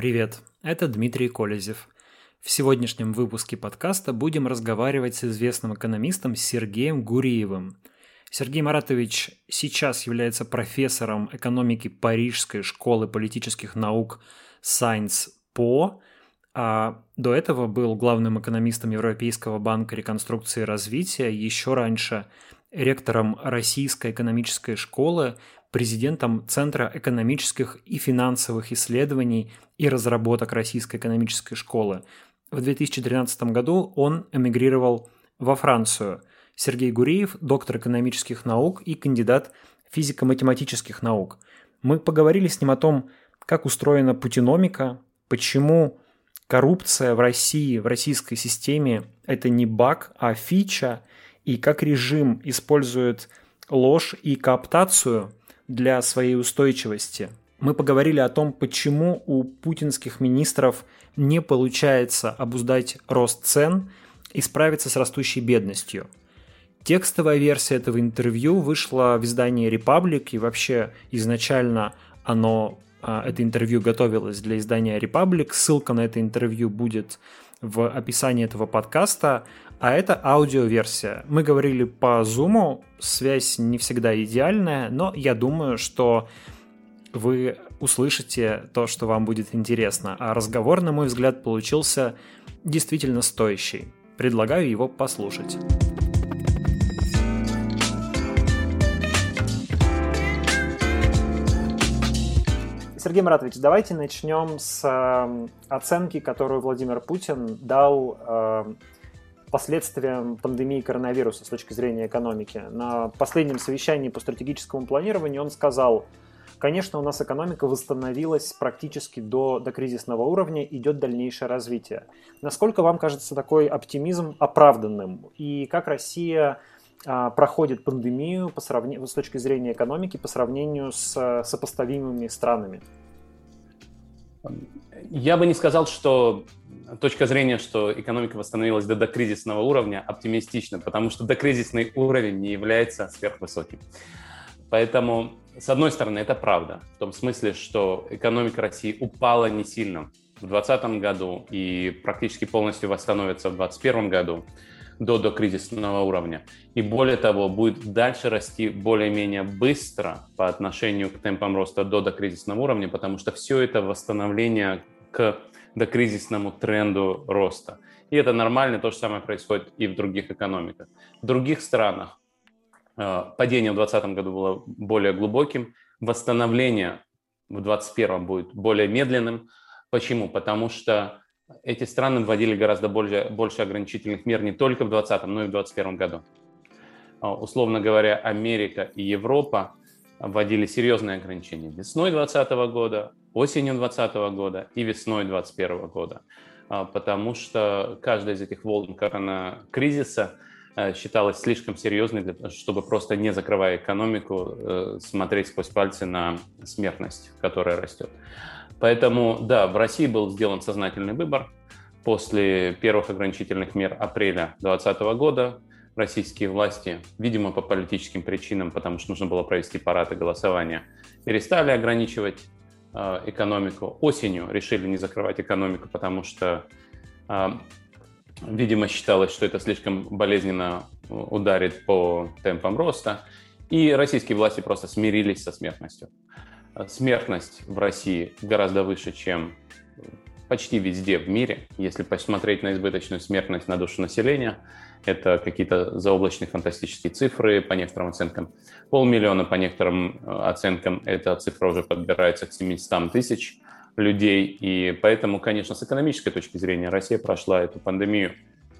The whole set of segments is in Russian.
Привет, это Дмитрий Колезев. В сегодняшнем выпуске подкаста будем разговаривать с известным экономистом Сергеем Гуриевым. Сергей Маратович сейчас является профессором экономики Парижской школы политических наук Science Po, а до этого был главным экономистом Европейского банка реконструкции и развития, еще раньше ректором Российской экономической школы, президентом Центра экономических и финансовых исследований и разработок Российской экономической школы. В 2013 году он эмигрировал во Францию. Сергей Гуриев – доктор экономических наук и кандидат физико-математических наук. Мы поговорили с ним о том, как устроена путиномика, почему коррупция в России, в российской системе – это не баг, а фича, и как режим использует ложь и кооптацию для своей устойчивости – мы поговорили о том, почему у путинских министров не получается обуздать рост цен и справиться с растущей бедностью. Текстовая версия этого интервью вышла в издании «Репаблик», и вообще изначально оно, а, это интервью готовилось для издания «Репаблик». Ссылка на это интервью будет в описании этого подкаста, а это аудиоверсия. Мы говорили по Zoom, связь не всегда идеальная, но я думаю, что вы услышите то, что вам будет интересно. А разговор, на мой взгляд, получился действительно стоящий. Предлагаю его послушать. Сергей Маратович, давайте начнем с э, оценки, которую Владимир Путин дал э, последствиям пандемии коронавируса с точки зрения экономики. На последнем совещании по стратегическому планированию он сказал, Конечно, у нас экономика восстановилась практически до, до кризисного уровня, идет дальнейшее развитие. Насколько вам кажется такой оптимизм оправданным? И как Россия проходит пандемию по сравнению, с точки зрения экономики по сравнению с сопоставимыми странами? Я бы не сказал, что точка зрения, что экономика восстановилась до докризисного уровня, оптимистична, потому что докризисный уровень не является сверхвысоким. Поэтому с одной стороны, это правда, в том смысле, что экономика России упала не сильно в 2020 году и практически полностью восстановится в 2021 году до докризисного уровня. И более того, будет дальше расти более-менее быстро по отношению к темпам роста до докризисного уровня, потому что все это восстановление к докризисному тренду роста. И это нормально, то же самое происходит и в других экономиках. В других странах Э, падение в 2020 году было более глубоким, восстановление в 2021 будет более медленным. Почему? Потому что эти страны вводили гораздо больше, больше ограничительных мер не только в 2020, но и в 2021 году. Э, условно говоря, Америка и Европа вводили серьезные ограничения весной 2020 года, осенью 2020 года и весной 2021 года, э, потому что каждая из этих волн коронакризиса – Э, считалась слишком серьезной, чтобы просто не закрывая экономику, э, смотреть сквозь пальцы на смертность, которая растет. Поэтому, да, в России был сделан сознательный выбор. После первых ограничительных мер апреля 2020 года российские власти, видимо, по политическим причинам, потому что нужно было провести парад и голосование, перестали ограничивать э, экономику. Осенью решили не закрывать экономику, потому что Видимо, считалось, что это слишком болезненно ударит по темпам роста, и российские власти просто смирились со смертностью. Смертность в России гораздо выше, чем почти везде в мире. Если посмотреть на избыточную смертность на душу населения, это какие-то заоблачные фантастические цифры, по некоторым оценкам полмиллиона, по некоторым э, оценкам эта цифра уже подбирается к 700 тысяч людей. И поэтому, конечно, с экономической точки зрения Россия прошла эту пандемию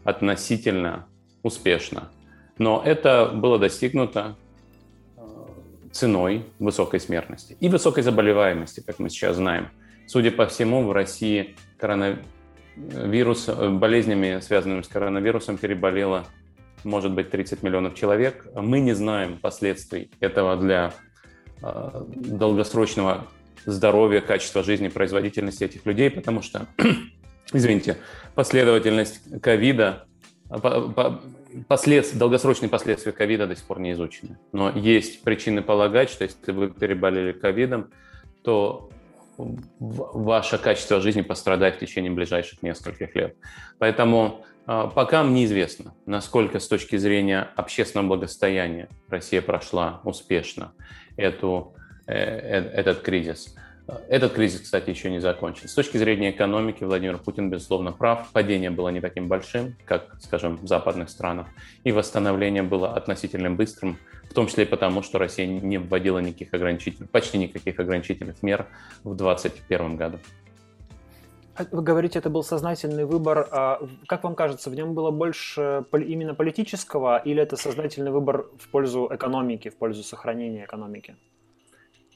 относительно успешно. Но это было достигнуто э, ценой высокой смертности и высокой заболеваемости, как мы сейчас знаем. Судя по всему, в России коронавирус, э, болезнями, связанными с коронавирусом, переболело, может быть, 30 миллионов человек. Мы не знаем последствий этого для э, долгосрочного здоровья, качества жизни, производительности этих людей, потому что, извините, последовательность ковида, послед... долгосрочные последствия ковида до сих пор не изучены. Но есть причины полагать, что если вы переболели ковидом, то ваше качество жизни пострадает в течение ближайших нескольких лет. Поэтому а, пока неизвестно, насколько с точки зрения общественного благосостояния Россия прошла успешно эту, э, э, этот кризис. Этот кризис, кстати, еще не закончен. С точки зрения экономики Владимир Путин, безусловно, прав. Падение было не таким большим, как, скажем, в западных странах. И восстановление было относительно быстрым, в том числе и потому, что Россия не вводила никаких ограничительных, почти никаких ограничительных мер в 2021 году. А вы говорите, это был сознательный выбор. А как вам кажется, в нем было больше именно политического или это сознательный выбор в пользу экономики, в пользу сохранения экономики?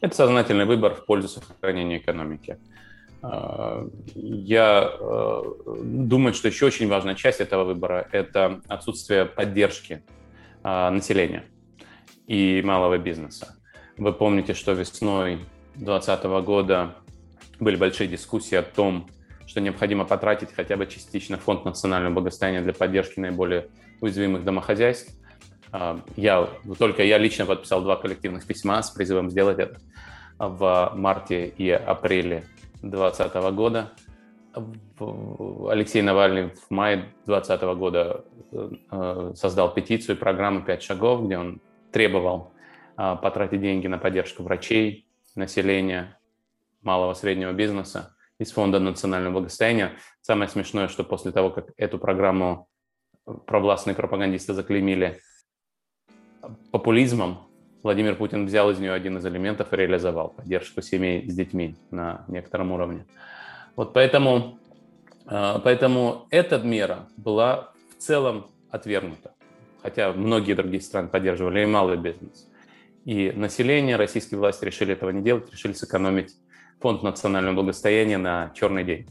Это сознательный выбор в пользу сохранения экономики. А, я э, думаю, что еще очень важная часть этого выбора – это отсутствие поддержки а, населения и малого бизнеса. Вы помните, что весной 2020 года были большие дискуссии о том, что необходимо потратить хотя бы частично фонд национального благосостояния для поддержки наиболее уязвимых домохозяйств. А, я, только я лично подписал два коллективных письма с призывом сделать это в марте и апреле 2020 года. Алексей Навальный в мае 2020 года э, создал петицию программы «Пять шагов», где он требовал а, потратить деньги на поддержку врачей, населения, малого среднего бизнеса из Фонда национального благосостояния. Самое смешное, что после того, как эту программу провластные пропагандисты заклеймили популизмом, Владимир Путин взял из нее один из элементов и реализовал поддержку семей с детьми на некотором уровне. Вот поэтому, а, поэтому эта мера была в целом отвергнута, хотя многие другие страны поддерживали и малый бизнес. И население, российские власти решили этого не делать, решили сэкономить фонд национального благосостояния на черный день.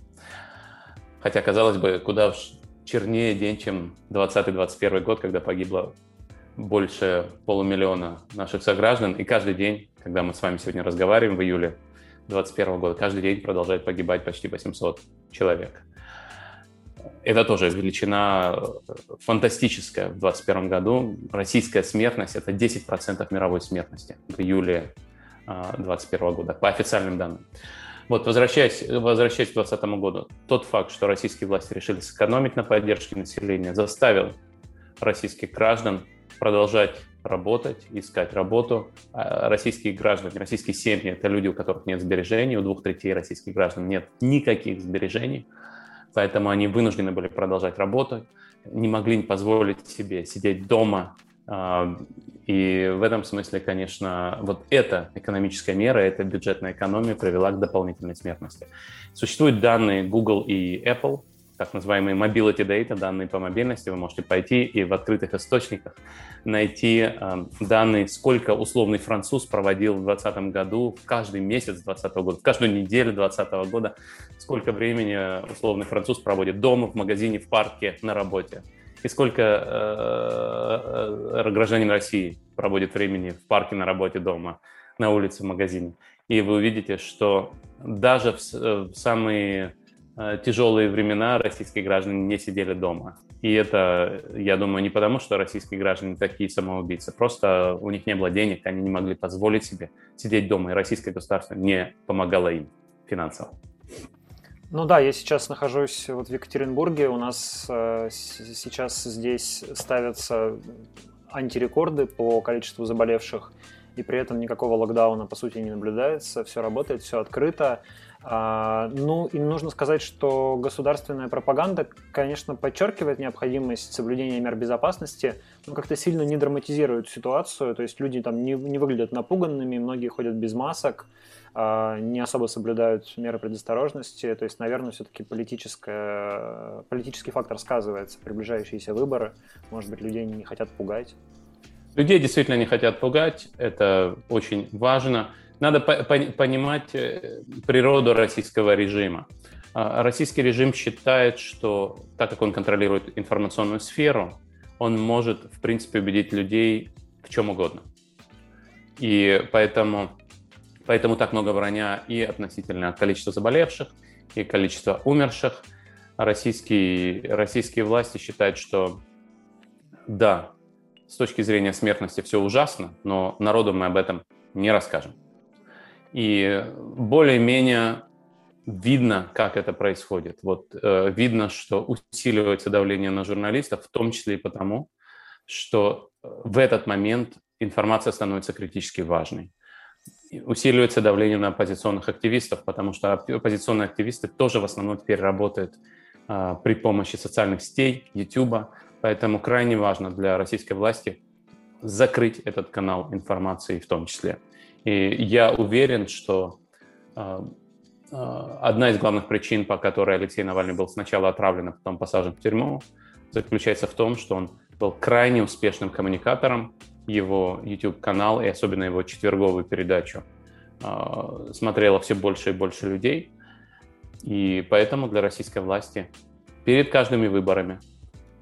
Хотя, казалось бы, куда чернее день, чем 2020-2021 год, когда погибло больше полумиллиона наших сограждан. И каждый день, когда мы с вами сегодня разговариваем в июле 2021 года, каждый день продолжает погибать почти 800 человек. Это тоже величина э, фантастическая в 2021 году. Российская смертность – это 10% мировой смертности в июле 2021 э, года, по официальным данным. Вот, возвращаясь, возвращаясь к 2020 году, тот факт, что российские власти решили сэкономить на поддержке населения, заставил российских граждан продолжать работать, искать работу. А российские граждане, российские семьи – это люди, у которых нет сбережений, у двух третей российских граждан нет никаких сбережений, поэтому они вынуждены были продолжать работать, не могли позволить себе сидеть дома. А, и в этом смысле, конечно, вот эта экономическая мера, эта бюджетная экономия привела к дополнительной смертности. Существуют данные Google и Apple – так называемые mobility data, данные по мобильности, вы можете пойти и в открытых источниках найти э, данные, сколько условный француз проводил в 2020 году, в каждый месяц 2020 года, в каждую неделю 2020 года, сколько времени условный француз проводит дома, в магазине, в парке, на работе. И сколько э, э, гражданин России проводит времени в парке, на работе, дома, на улице, в магазине. И вы увидите, что даже в, э, в самые Э, тяжелые времена российские граждане не сидели дома. И это, я думаю, не потому, что российские граждане такие самоубийцы, просто у них не было денег, они не могли позволить себе сидеть дома, и российское государство не помогало им финансово. Ну да, я сейчас нахожусь вот в Екатеринбурге, у нас э, сейчас здесь ставятся антирекорды по количеству заболевших, и при этом никакого локдауна по сути не наблюдается, все работает, все открыто. А, ну, и нужно сказать, что государственная пропаганда, конечно, подчеркивает необходимость соблюдения мер безопасности, но как-то сильно не драматизирует ситуацию, то есть люди там не, не выглядят напуганными, многие ходят без масок, а, не особо соблюдают меры предосторожности, то есть, наверное, все-таки политический фактор сказывается, приближающиеся выборы, может быть, людей не хотят пугать. Людей действительно не хотят пугать, это очень важно. Надо понимать э, природу российского режима. А, российский режим считает, что так как он контролирует информационную сферу, он может, в принципе, убедить людей в чем угодно. И поэтому, поэтому так много броня и относительно количества заболевших, и количества умерших. Российские, российские власти считают, что да, с точки зрения смертности все ужасно, но народу мы об этом не расскажем и более-менее видно, как это происходит. Вот э, видно, что усиливается давление на журналистов, в том числе и потому, что э, в этот момент информация становится критически важной. Усиливается давление на оппозиционных активистов, потому что оппозиционные активисты тоже в основном теперь работают э, при помощи социальных сетей, YouTube, поэтому крайне важно для российской власти закрыть этот канал информации в том числе. И я уверен, что э, Э, одна из главных причин, по которой Алексей Навальный был сначала отравлен, а потом посажен в тюрьму, заключается в том, что он был крайне успешным коммуникатором. Его YouTube-канал и особенно его четверговую передачу э, смотрело все больше и больше людей. И поэтому для российской власти перед каждыми выборами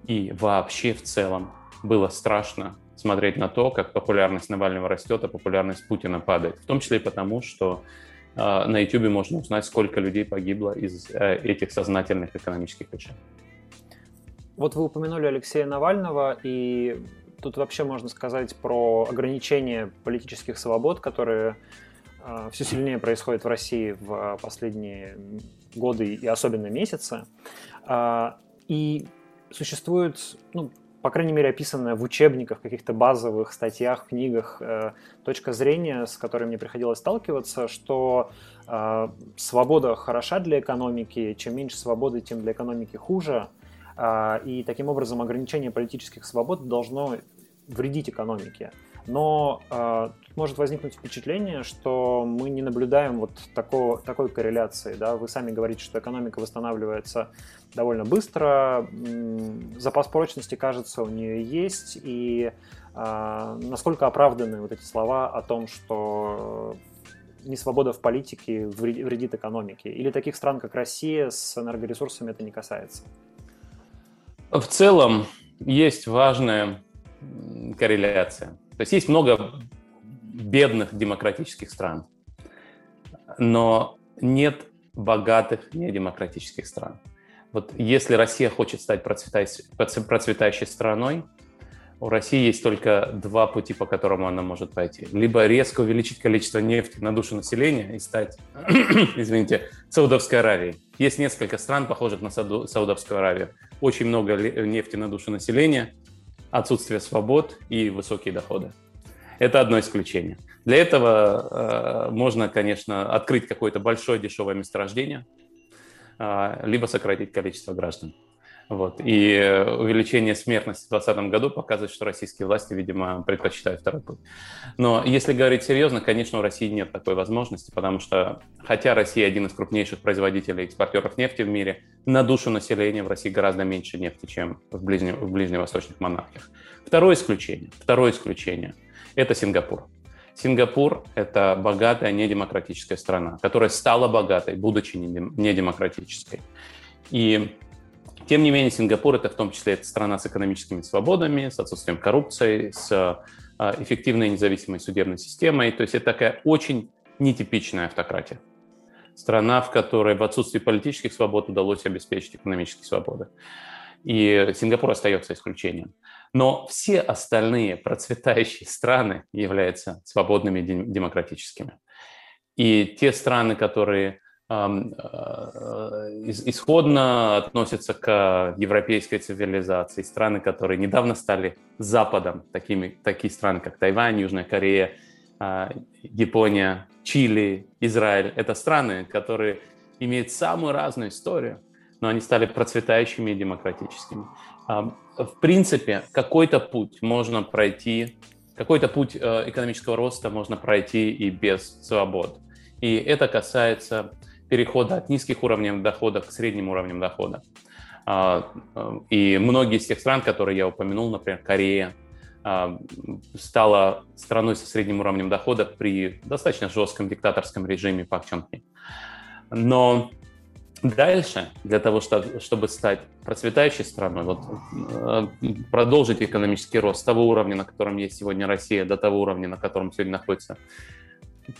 и вообще в целом было страшно смотреть на то, как популярность Навального растет, а популярность Путина падает. В том числе и потому, что а, на YouTube можно узнать, сколько людей погибло из э, этих сознательных экономических решений. Вот вы упомянули Алексея Навального, и тут вообще можно сказать про ограничение политических свобод, которые а, все сильнее происходят в России в последние годы и особенно месяцы. А, и существует ну, по крайней мере, описанная в учебниках, каких-то базовых статьях, книгах, э, точка зрения, с которой мне приходилось сталкиваться, что э, свобода хороша для экономики, чем меньше свободы, тем для экономики хуже, э, и таким образом ограничение политических свобод должно вредить экономике. Но э, может возникнуть впечатление, что мы не наблюдаем вот такого, такой корреляции. Да? Вы сами говорите, что экономика восстанавливается довольно быстро, запас прочности, кажется, у нее есть, и э, насколько оправданы вот эти слова о том, что несвобода в политике вредит экономике? Или таких стран, как Россия, с энергоресурсами это не касается? В целом есть важная корреляция. То есть есть много бедных демократических стран, но нет богатых недемократических стран. Вот если Россия хочет стать процветающей, страной, у России есть только два пути, по которому она может пойти. Либо резко увеличить количество нефти на душу населения и стать, извините, Саудовской Аравией. Есть несколько стран, похожих на Саудовскую Аравию. Очень много нефти на душу населения, отсутствие свобод и высокие доходы. Это одно исключение. Для этого э, можно, конечно, открыть какое-то большое дешевое месторождение, э, либо сократить количество граждан. Вот. И увеличение смертности в 2020 году показывает, что российские власти, видимо, предпочитают второй путь. Но если говорить серьезно, конечно, у России нет такой возможности, потому что, хотя Россия один из крупнейших производителей и экспортеров нефти в мире, на душу населения в России гораздо меньше нефти, чем в, ближне, в ближневосточных монархиях. Второе исключение, второе исключение – это Сингапур. Сингапур – это богатая недемократическая страна, которая стала богатой, будучи недемократической. И тем не менее, Сингапур – это в том числе это страна с экономическими свободами, с отсутствием коррупции, с а, эффективной независимой судебной системой. То есть это такая очень нетипичная автократия. Страна, в которой в отсутствии политических свобод удалось обеспечить экономические свободы. И Сингапур остается исключением. Но все остальные процветающие страны являются свободными демократическими. И те страны, которые исходно относятся к европейской цивилизации, страны, которые недавно стали Западом, такими, такие страны, как Тайвань, Южная Корея, а, Япония, Чили, Израиль. Это страны, которые имеют самую разную историю, но они стали процветающими и демократическими. В принципе, какой-то путь можно пройти, какой-то путь э, экономического роста можно пройти и без свобод. И это касается перехода от низких уровней дохода к средним уровням дохода. А, э, и многие из тех стран, которые я упомянул, например, Корея, а, стала страной со средним уровнем дохода при достаточно жестком диктаторском режиме Пак Чон Хи. Но дальше, для того, чтобы стать процветающей страной, вот, э, продолжить экономический рост с того уровня, на котором есть сегодня Россия, до того уровня, на котором сегодня находится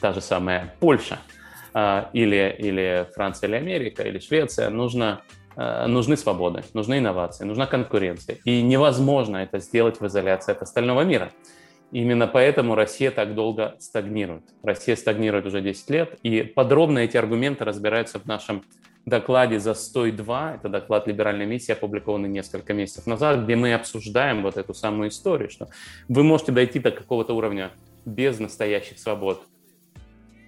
та же самая Польша – или, или Франция, или Америка, или Швеция, нужно, а, нужны свободы, нужны инновации, нужна конкуренция. И невозможно это сделать в изоляции от остального мира. Именно поэтому Россия так долго стагнирует. Россия стагнирует уже 10 лет, и подробно эти аргументы разбираются в нашем докладе «Застой 2». Это доклад либеральной миссии, опубликованный несколько месяцев назад, где мы обсуждаем вот эту самую историю, что вы можете дойти до какого-то уровня без настоящих свобод.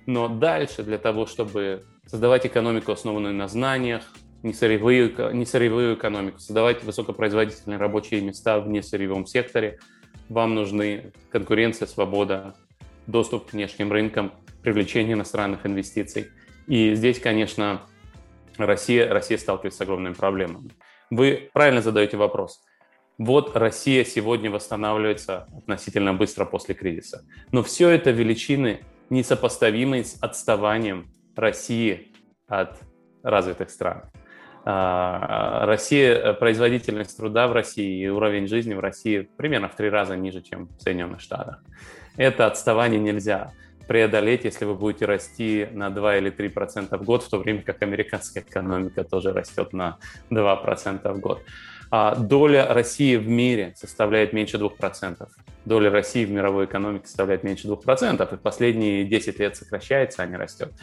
Но дальше для того, чтобы создавать экономику, основанную на знаниях, несырьевую, несырьевую экономику, создавать высокопроизводительные рабочие места в несырьевом секторе, вам нужны конкуренция, свобода, доступ к внешним рынкам, привлечение иностранных инвестиций. И здесь, конечно, Россия, Россия сталкивается с огромными проблемами. Вы правильно задаете вопрос. Вот Россия сегодня восстанавливается относительно быстро после кризиса. Но все это величины, несопоставимые с отставанием России от развитых стран. А, Россия, э, производительность труда в России и уровень жизни в России примерно в три раза ниже, чем в Соединенных Штатах. Это отставание нельзя преодолеть, если вы будете расти на 2 или 3 процента в год, в то время как американская экономика тоже растет на 2 процента в год. А доля России в мире составляет меньше 2 процентов. Доля России в мировой экономике составляет меньше 2 процентов, и последние 10 лет сокращается, а не растет.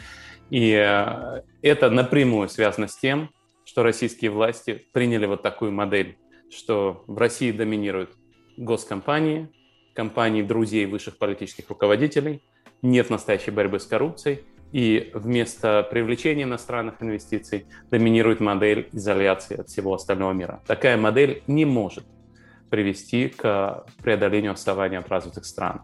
И э, это напрямую связано с тем, что российские власти приняли вот такую модель, что в России доминируют госкомпании, компании друзей высших политических руководителей, нет настоящей борьбы с коррупцией, и вместо привлечения иностранных инвестиций доминирует модель изоляции от всего остального мира. Такая модель не может привести к преодолению отставания от развитых стран.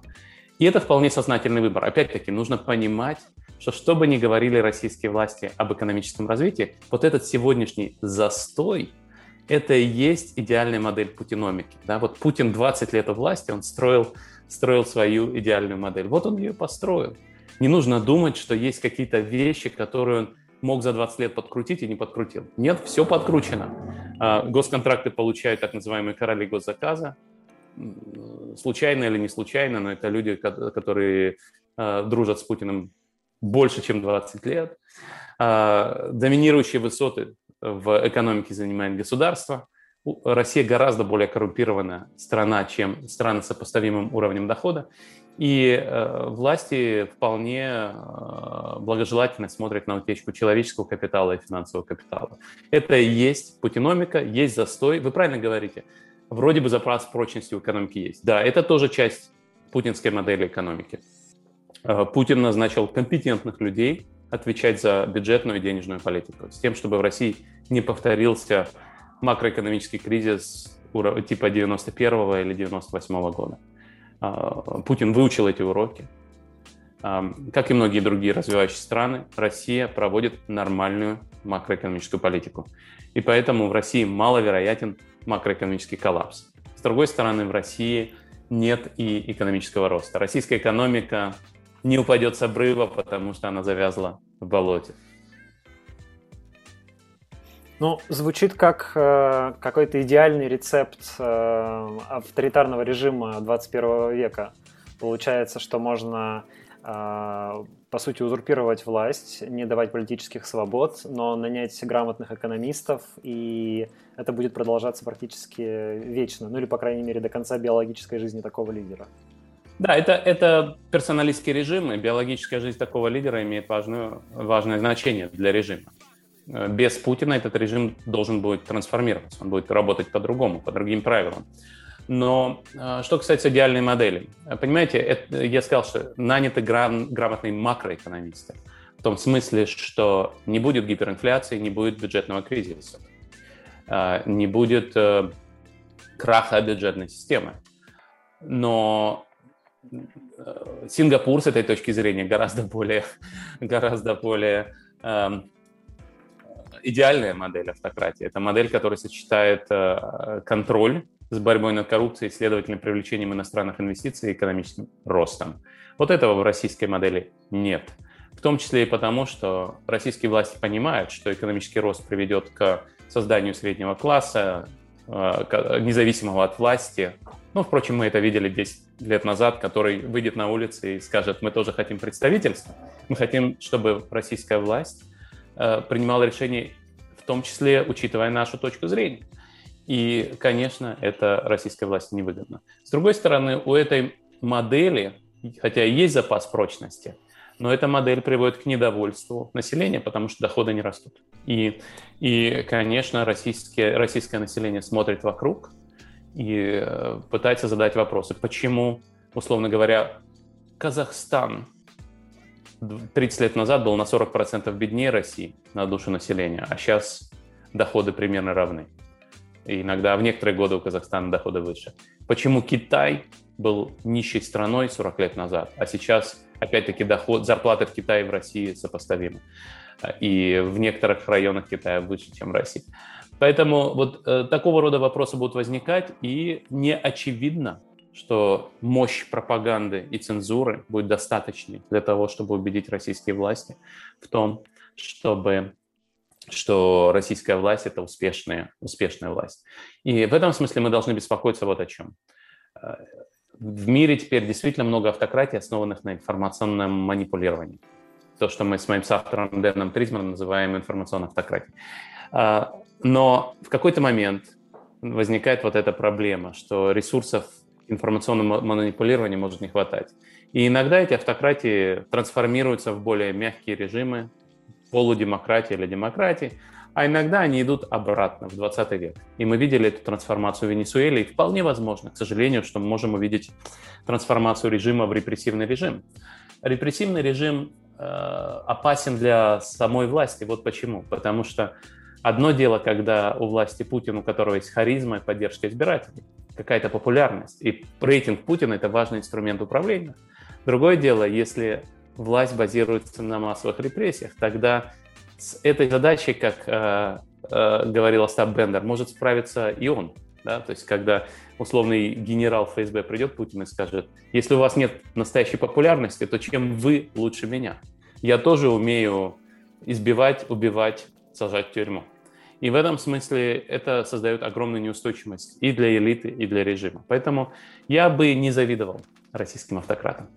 И это вполне сознательный выбор. Опять-таки, нужно понимать, что что бы ни говорили российские власти об экономическом развитии, вот этот сегодняшний застой – это и есть идеальная модель путиномики. Да? Вот Путин 20 лет у власти, он строил, строил свою идеальную модель. Вот он ее построил. Не нужно думать, что есть какие-то вещи, которые он мог за 20 лет подкрутить и не подкрутил. Нет, все подкручено. А, госконтракты получают так называемые короли госзаказа. Случайно или не случайно, но это люди, которые а, дружат с Путиным больше, чем 20 лет. А, доминирующие высоты в экономике занимает государство. Россия гораздо более коррумпированная страна, чем страны с сопоставимым уровнем дохода. И э, власти вполне э, благожелательно смотрят на утечку человеческого капитала и финансового капитала. Это и есть путиномика, есть застой. Вы правильно говорите, вроде бы запас прочности у экономики есть. Да, это тоже часть путинской модели экономики. Э, Путин назначил компетентных людей отвечать за бюджетную и денежную политику, с тем, чтобы в России не повторился макроэкономический кризис типа 91 или 98 года. Э, Путин выучил эти уроки. Э, как и многие другие развивающие страны, Россия проводит нормальную макроэкономическую политику. И поэтому в России маловероятен макроэкономический коллапс. С другой стороны, в России нет и экономического роста. Российская экономика не упадет с обрыва, потому что она завязла в болоте. Ну, звучит как э, какой-то идеальный рецепт э, авторитарного режима 21 века. Получается, что можно, э, по сути, узурпировать власть, не давать политических свобод, но нанять грамотных экономистов, и это будет продолжаться практически вечно, ну или, по крайней мере, до конца биологической жизни такого лидера. Да, это, это персоналистский режим, и биологическая жизнь такого лидера имеет важную, важное значение для режима. Э, без Путина этот режим должен будет трансформироваться, он будет работать по-другому, по другим правилам. Но э, что касается идеальной модели, понимаете, это, я сказал, что наняты грам, грамотные макроэкономисты, в том смысле, что не будет гиперинфляции, не будет бюджетного кризиса, э, не будет краха бюджетной системы. Но Сингапур с этой точки зрения гораздо более, гораздо более эм, идеальная модель автократии. Это модель, которая сочетает э, контроль с борьбой над коррупцией, следовательно, привлечением иностранных инвестиций и экономическим ростом. Вот этого в российской модели нет. В том числе и потому, что российские власти понимают, что экономический рост приведет к созданию среднего класса, э, независимого от власти. Ну, впрочем, мы это видели 10 лет назад, который выйдет на улицы и скажет, мы тоже хотим представительства, мы хотим, чтобы российская власть э, принимала решения, в том числе учитывая нашу точку зрения. И, конечно, это российской власти невыгодно. С другой стороны, у этой модели, хотя и есть запас прочности, но эта модель приводит к недовольству населения, потому что доходы не растут. И, и конечно, российские, российское население смотрит вокруг и э, пытается задать вопросы, почему, условно говоря, Казахстан 30 лет назад был на 40% беднее России на душу населения, а сейчас доходы примерно равны. И иногда в некоторые годы у Казахстана доходы выше. Почему Китай был нищей страной 40 лет назад, а сейчас, опять-таки, доход, зарплаты в Китае и в России сопоставимы. И в некоторых районах Китая выше, чем в России. Поэтому вот э, такого рода вопросы будут возникать, и не очевидно, что мощь пропаганды и цензуры будет достаточной для того, чтобы убедить российские власти в том, чтобы что российская власть – это успешная, успешная власть. И в этом смысле мы должны беспокоиться вот о чем. В мире теперь действительно много автократий, основанных на информационном манипулировании. То, что мы с моим соавтором Дэном Тризманом называем информационной автократией. А, но в какой-то момент возникает вот эта проблема, что ресурсов информационного манипулирования может не хватать. И иногда эти автократии трансформируются в более мягкие режимы, полудемократии или демократии, а иногда они идут обратно, в 20 век. И мы видели эту трансформацию в Венесуэле, и вполне возможно, к сожалению, что мы можем увидеть трансформацию режима в репрессивный режим. Репрессивный режим э, опасен для самой власти. Вот почему. Потому что одно дело, когда у власти Путин, у которого есть харизма и поддержка избирателей, какая-то популярность, и рейтинг Путина – это важный инструмент управления. Другое дело, если власть базируется на массовых репрессиях, тогда с этой задачей, как э, э, говорил Остап Бендер, может справиться и он. Да? То есть, когда условный генерал ФСБ придет Путин и скажет, если у вас нет настоящей популярности, то чем вы лучше меня? Я тоже умею избивать, убивать, сажать в тюрьму. И в этом смысле это создает огромную неустойчивость и для элиты, и для режима. Поэтому я бы не завидовал российским автократам.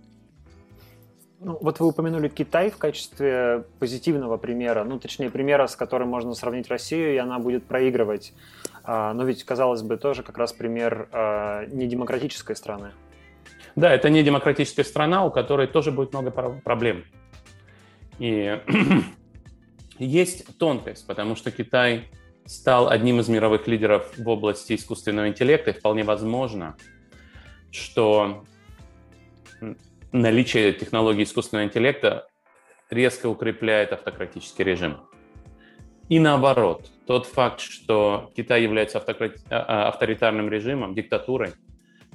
Ну, вот вы упомянули Китай в качестве позитивного примера, ну, точнее, примера, с которым можно сравнить Россию, и она будет проигрывать. А, но ведь, казалось бы, тоже как раз пример а, недемократической страны. Да, это не демократическая страна, у которой тоже будет много проблем. И есть тонкость, потому что Китай стал одним из мировых лидеров в области искусственного интеллекта, и вполне возможно, что наличие технологий искусственного интеллекта резко укрепляет автократический режим. И наоборот, тот факт, что Китай является. А, а, авторитарным режимом, диктатурой,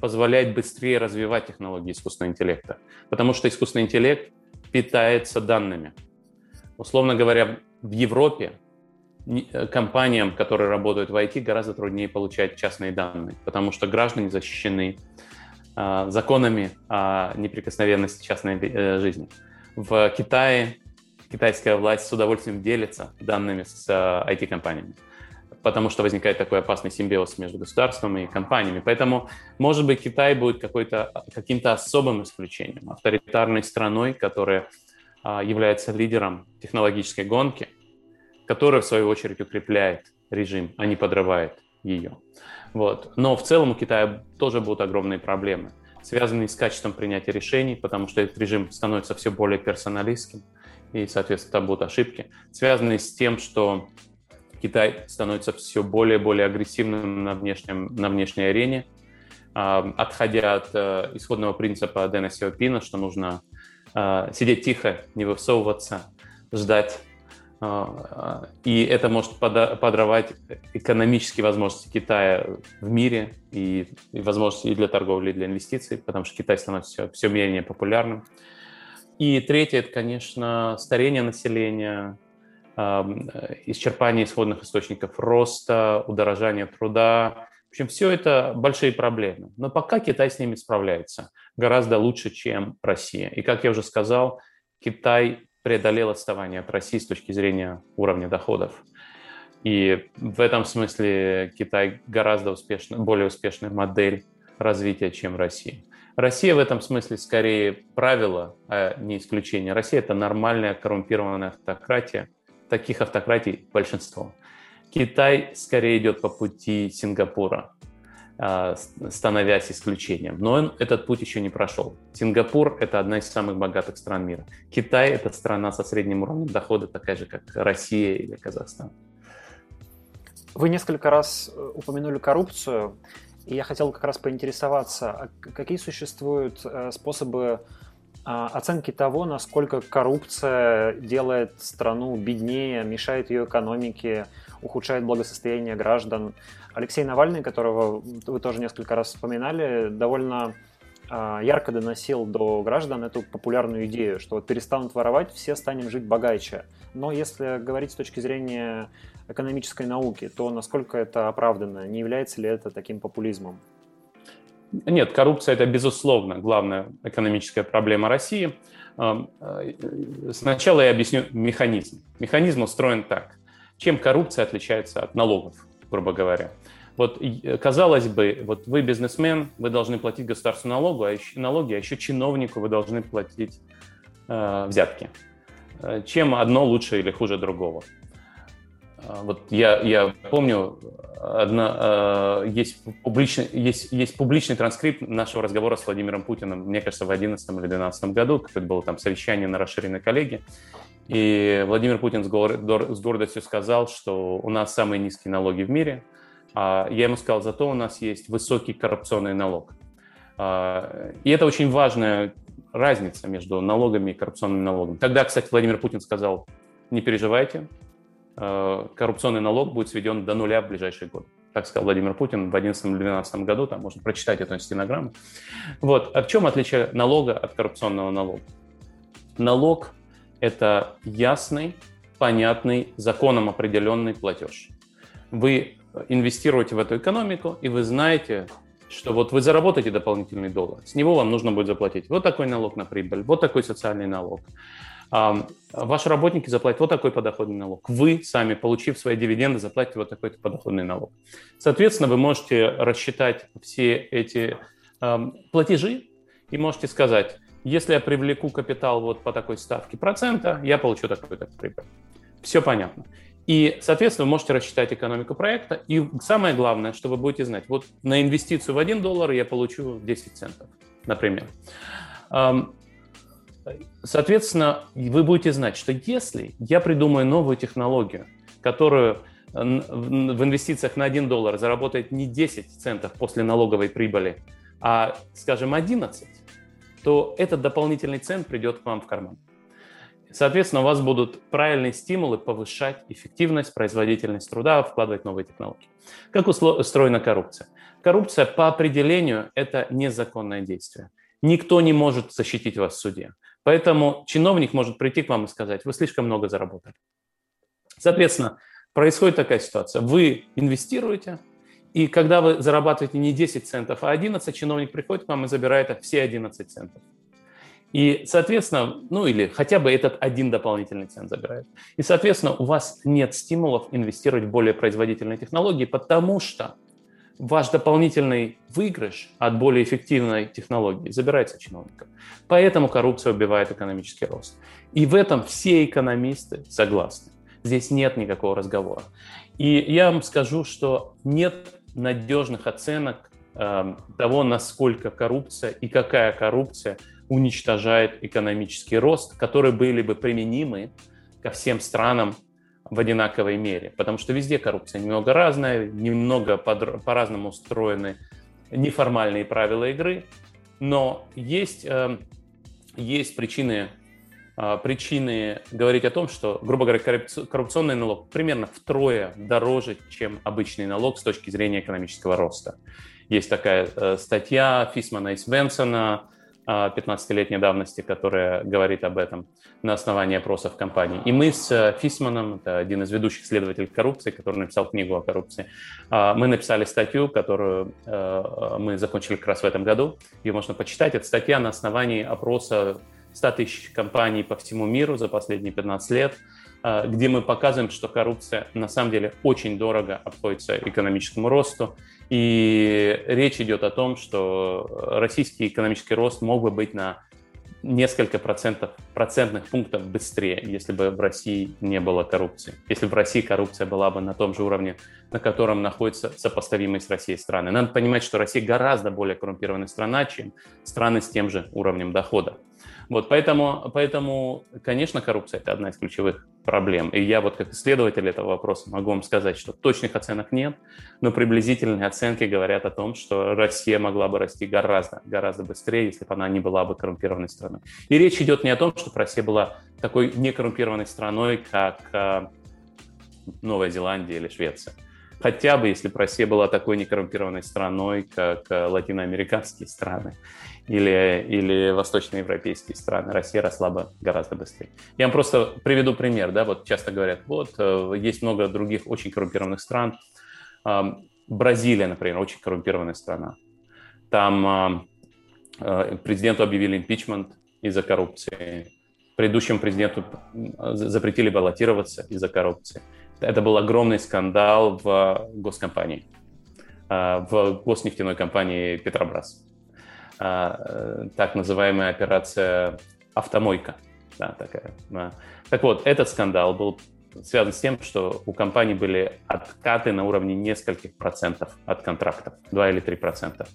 позволяет быстрее развивать технологии искусственного интеллекта. Потому что искусственный интеллект питается данными. Условно говоря, в Европе э, компаниям, которые работают в IT, гораздо труднее получать частные данные, потому что граждане защищены а, законами о неприкосновенности частной э, жизни. В Китае китайская власть с удовольствием делится данными с IT-компаниями, э, потому что возникает такой опасный симбиоз между государством и компаниями. Поэтому, может быть, Китай будет какой-то, каким-то особым исключением, авторитарной страной, которая а, является лидером технологической гонки, которая, в свою очередь, укрепляет режим, а не подрывает ее. Вот. Но в целом у Китая тоже будут огромные проблемы, связанные с качеством принятия решений, потому что этот режим становится все более персоналистским, и, соответственно, там будут ошибки, связанные с тем, что Китай становится все более и более агрессивным на, внешнем, на внешней арене, отходя от э, исходного принципа Дэна Сиопина, что нужно э, сидеть тихо, не высовываться, ждать и это может подрывать экономические возможности Китая в мире и, и возможности и для торговли, и для инвестиций, потому что Китай становится все, все менее популярным. И третье – это, конечно, старение населения, исчерпание исходных источников роста, удорожание труда. В общем, все это большие проблемы. Но пока Китай с ними справляется гораздо лучше, чем Россия. И, как я уже сказал, Китай преодолел отставание от России с точки зрения уровня доходов. И в этом смысле Китай гораздо успешно, более успешная модель развития, чем Россия. Россия в этом смысле скорее правило, а не исключение. Россия – это нормальная коррумпированная автократия. Таких автократий большинство. Китай скорее идет по пути Сингапура. А, становясь исключением. Но он этот путь еще не прошел. Сингапур – это одна из самых богатых стран мира. Китай – это страна со средним уровнем дохода, такая же, как Россия или Казахстан. Вы несколько раз э, упомянули коррупцию, и я хотел как раз поинтересоваться, а какие существуют э, способы а, оценки того, насколько коррупция делает страну беднее, мешает ее экономике, ухудшает благосостояние граждан. Алексей Навальный, которого вы тоже несколько раз вспоминали, довольно а, ярко доносил до граждан эту популярную идею, что вот перестанут воровать, все станем жить богаче. Но если говорить с точки зрения экономической науки, то насколько это оправданно? Не является ли это таким популизмом? Нет, коррупция – это, безусловно, главная экономическая проблема России. Э, сначала я объясню механизм. Механизм устроен так. Чем коррупция отличается от налогов, грубо говоря? Вот, казалось бы, вот вы бизнесмен, вы должны платить государству налогу, а еще, налоги, а еще чиновнику вы должны платить э, взятки. Э, чем одно лучше или хуже другого? Э, вот я, я помню, одна, э, есть, публичный, есть, есть публичный транскрипт нашего разговора с Владимиром Путиным, мне кажется, в 2011 или 2012 году, это было там совещание на расширенной коллегии. И Владимир Путин с гордостью сказал, что у нас самые низкие налоги в мире. А я ему сказал, зато у нас есть высокий коррупционный налог. А, и это очень важная разница между налогами и коррупционными налогами. Тогда, кстати, Владимир Путин сказал, не переживайте, а, коррупционный налог будет сведен до нуля в ближайшие годы. Так сказал Владимир Путин в 2011-2012 году, там можно прочитать эту стенограмму. Вот. А в чем отличие налога от коррупционного налога? Налог это ясный, понятный, законом определенный платеж. Вы инвестируете в эту экономику, и вы знаете, что вот вы заработаете дополнительный доллар, с него вам нужно будет заплатить вот такой налог на прибыль, вот такой социальный налог. Ваши работники заплатят вот такой подоходный налог. Вы сами, получив свои дивиденды, заплатите вот такой подоходный налог. Соответственно, вы можете рассчитать все эти платежи и можете сказать, если я привлеку капитал вот по такой ставке процента, я получу такой-то прибыль. Все понятно. И, соответственно, вы можете рассчитать экономику проекта. И самое главное, что вы будете знать, вот на инвестицию в 1 доллар я получу 10 центов, например. Соответственно, вы будете знать, что если я придумаю новую технологию, которую в инвестициях на 1 доллар заработает не 10 центов после налоговой прибыли, а, скажем, 11, то этот дополнительный цент придет к вам в карман. Соответственно, у вас будут правильные стимулы повышать эффективность, производительность труда, вкладывать новые технологии. Как устроена коррупция? Коррупция по определению – это незаконное действие. Никто не может защитить вас в суде. Поэтому чиновник может прийти к вам и сказать, вы слишком много заработали. Соответственно, происходит такая ситуация. Вы инвестируете, и когда вы зарабатываете не 10 центов, а 11, чиновник приходит к вам и забирает все 11 центов. И, соответственно, ну или хотя бы этот один дополнительный цент забирает. И, соответственно, у вас нет стимулов инвестировать в более производительные технологии, потому что ваш дополнительный выигрыш от более эффективной технологии забирается чиновником. Поэтому коррупция убивает экономический рост. И в этом все экономисты согласны. Здесь нет никакого разговора. И я вам скажу, что нет надежных оценок э, того, насколько коррупция и какая коррупция уничтожает экономический рост, которые были бы применимы ко всем странам в одинаковой мере. Потому что везде коррупция немного разная, немного по-разному устроены неформальные правила игры, но есть, э, есть причины причины говорить о том, что, грубо говоря, коррупционный налог примерно втрое дороже, чем обычный налог с точки зрения экономического роста. Есть такая э, статья Фисмана и Свенсона 15-летней давности, которая говорит об этом на основании опросов компаний. И мы с э, Фисманом, это один из ведущих исследователей коррупции, который написал книгу о коррупции, а, мы написали статью, которую э, мы закончили как раз в этом году. Ее можно почитать. Это статья на основании опроса 100 тысяч компаний по всему миру за последние 15 лет, а, где мы показываем, что коррупция на самом деле очень дорого обходится экономическому росту. И речь идет о том, что российский экономический рост мог бы быть на несколько процентов, процентных пунктов быстрее, если бы в России не было коррупции. Если бы в России коррупция была бы на том же уровне, на котором находятся сопоставимые с Россией страны. Надо понимать, что Россия гораздо более коррумпированная страна, чем страны с тем же уровнем дохода. Вот, поэтому, поэтому, конечно, коррупция – это одна из ключевых проблем. И я вот как исследователь этого вопроса могу вам сказать, что точных оценок нет, но приблизительные оценки говорят о том, что Россия могла бы расти гораздо, гораздо быстрее, если бы она не была бы коррумпированной страной. И речь идет не о том, что Россия была такой некоррумпированной страной, как э, Новая Зеландия или Швеция. Хотя бы, если бы Россия была такой некоррумпированной страной, как э, латиноамериканские страны или, или восточноевропейские страны, Россия росла бы гораздо быстрее. Я вам просто приведу пример. Да? Вот часто говорят, вот, э, есть много других очень коррумпированных стран. Бразилия, например, очень коррумпированная страна. Там э, президенту объявили импичмент из-за коррупции. Предыдущему президенту запретили баллотироваться из-за коррупции. Это был огромный скандал в госкомпании, э, в госнефтяной компании «Петробрас». А, так называемая операция «Автомойка». Да, такая. Так вот, этот скандал был связан с тем, что у компании были откаты на уровне нескольких процентов от контрактов, 2 или 3 процента.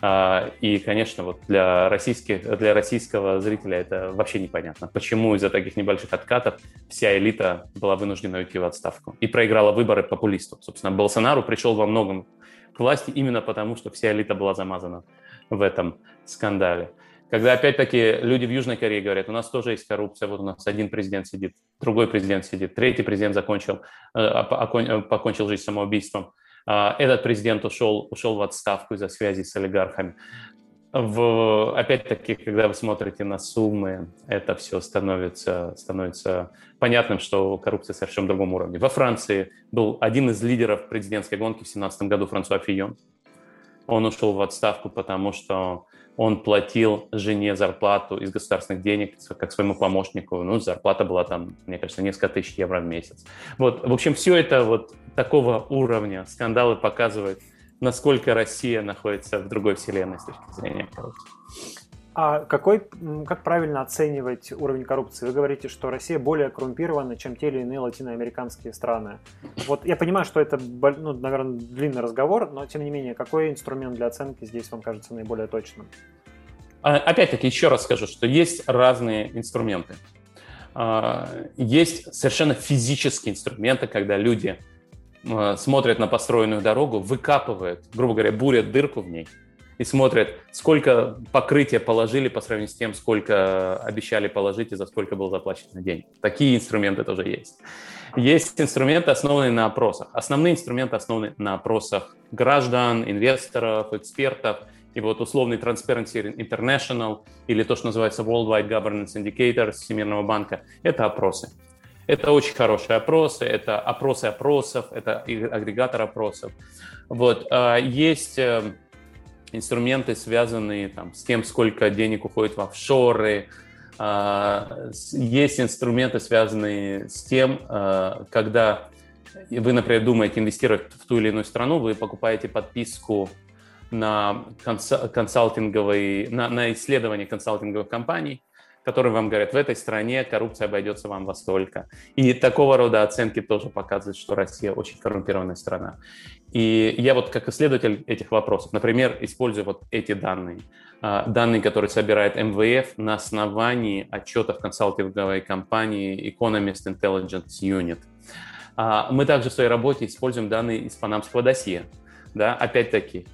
А, и, конечно, вот для, российских, для российского зрителя это вообще непонятно, почему из-за таких небольших откатов вся элита была вынуждена уйти в отставку и проиграла выборы популисту. Собственно, Болсонару пришел во многом к власти именно потому, что вся элита была замазана в этом скандале. Когда опять-таки люди в Южной Корее говорят, у нас тоже есть коррупция, вот у нас один президент сидит, другой президент сидит, третий президент закончил, э, э, покончил жизнь самоубийством, а, этот президент ушел, ушел в отставку из-за связи с олигархами. В, опять-таки, когда вы смотрите на суммы, это все становится, становится понятным, что коррупция совершенно другом уровне. Во Франции был один из лидеров президентской гонки в 2017 году Франсуа Фион. Он ушел в отставку, потому что он платил жене зарплату из государственных денег, как своему помощнику. Ну, зарплата была там, мне кажется, несколько тысяч евро в месяц. Вот, в общем, все это вот такого уровня скандалы показывают, насколько Россия находится в другой вселенной с точки зрения коррупции. А какой, как правильно оценивать уровень коррупции? Вы говорите, что Россия более коррумпирована, чем те или иные латиноамериканские страны. Вот я понимаю, что это, ну, наверное, длинный разговор, но тем не менее, какой инструмент для оценки здесь вам кажется наиболее точным? А, опять-таки, еще раз скажу, что есть разные инструменты. А, есть совершенно физические инструменты, когда люди смотрят на построенную дорогу, выкапывают, грубо говоря, бурят дырку в ней – и смотрят, сколько покрытия положили по сравнению с тем, сколько обещали положить и за сколько был заплачен день. Такие инструменты тоже есть. Есть инструменты, основанные на опросах. Основные инструменты основаны на опросах граждан, инвесторов, экспертов. И вот условный Transparency International или то, что называется Worldwide Governance Indicators Всемирного банка, это опросы. Это очень хорошие опросы, это опросы опросов, это агрегатор опросов. Вот. А, есть э, инструменты, связанные там, с тем, сколько денег уходит в офшоры. А, есть инструменты, связанные с тем, а, когда вы, например, думаете инвестировать в ту или иную страну, вы покупаете подписку на консалтинговые, на, на исследование консалтинговых компаний, которые вам говорят, в этой стране коррупция обойдется вам во столько. И такого рода оценки тоже показывают, что Россия очень коррумпированная страна. И я вот как исследователь этих вопросов, например, использую вот эти данные. А, данные, которые собирает МВФ на основании отчетов консалтинговой компании Economist Intelligence Unit. А, мы также в своей работе используем данные из панамского досье. Да, опять-таки,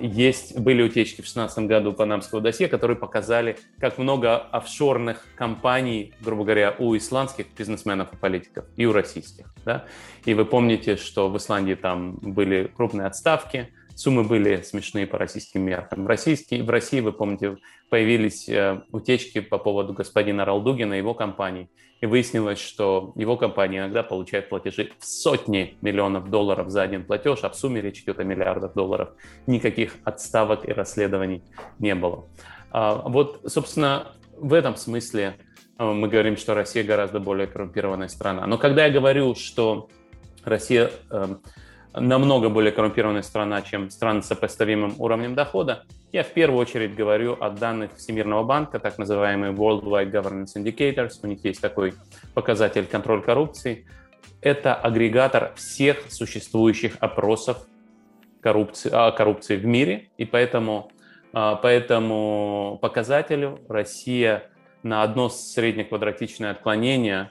есть, были утечки в 2016 году панамского досье, которые показали, как много офшорных компаний, грубо говоря, у исландских бизнесменов и политиков и у российских. Да? И вы помните, что в Исландии там были крупные отставки, суммы были смешные по российским меркам. В, российский, в России, вы помните, появились э, утечки по поводу господина Ралдугина и его компании – и выяснилось, что его компания иногда получает платежи в сотни миллионов долларов за один платеж, а в сумме речь идет о миллиардах долларов. Никаких отставок и расследований не было. А, вот, собственно, в этом смысле а, мы говорим, что Россия гораздо более коррумпированная страна. Но когда я говорю, что Россия эм, намного более коррумпированная страна, чем страны с сопоставимым уровнем дохода, Я в первую очередь говорю о данных Всемирного банка, так называемые Worldwide Governance Indicators. У них есть такой показатель контроль коррупции. Это агрегатор всех существующих опросов коррупции, о коррупции в мире, и поэтому а, по этому показателю Россия на одно среднеквадратичное отклонение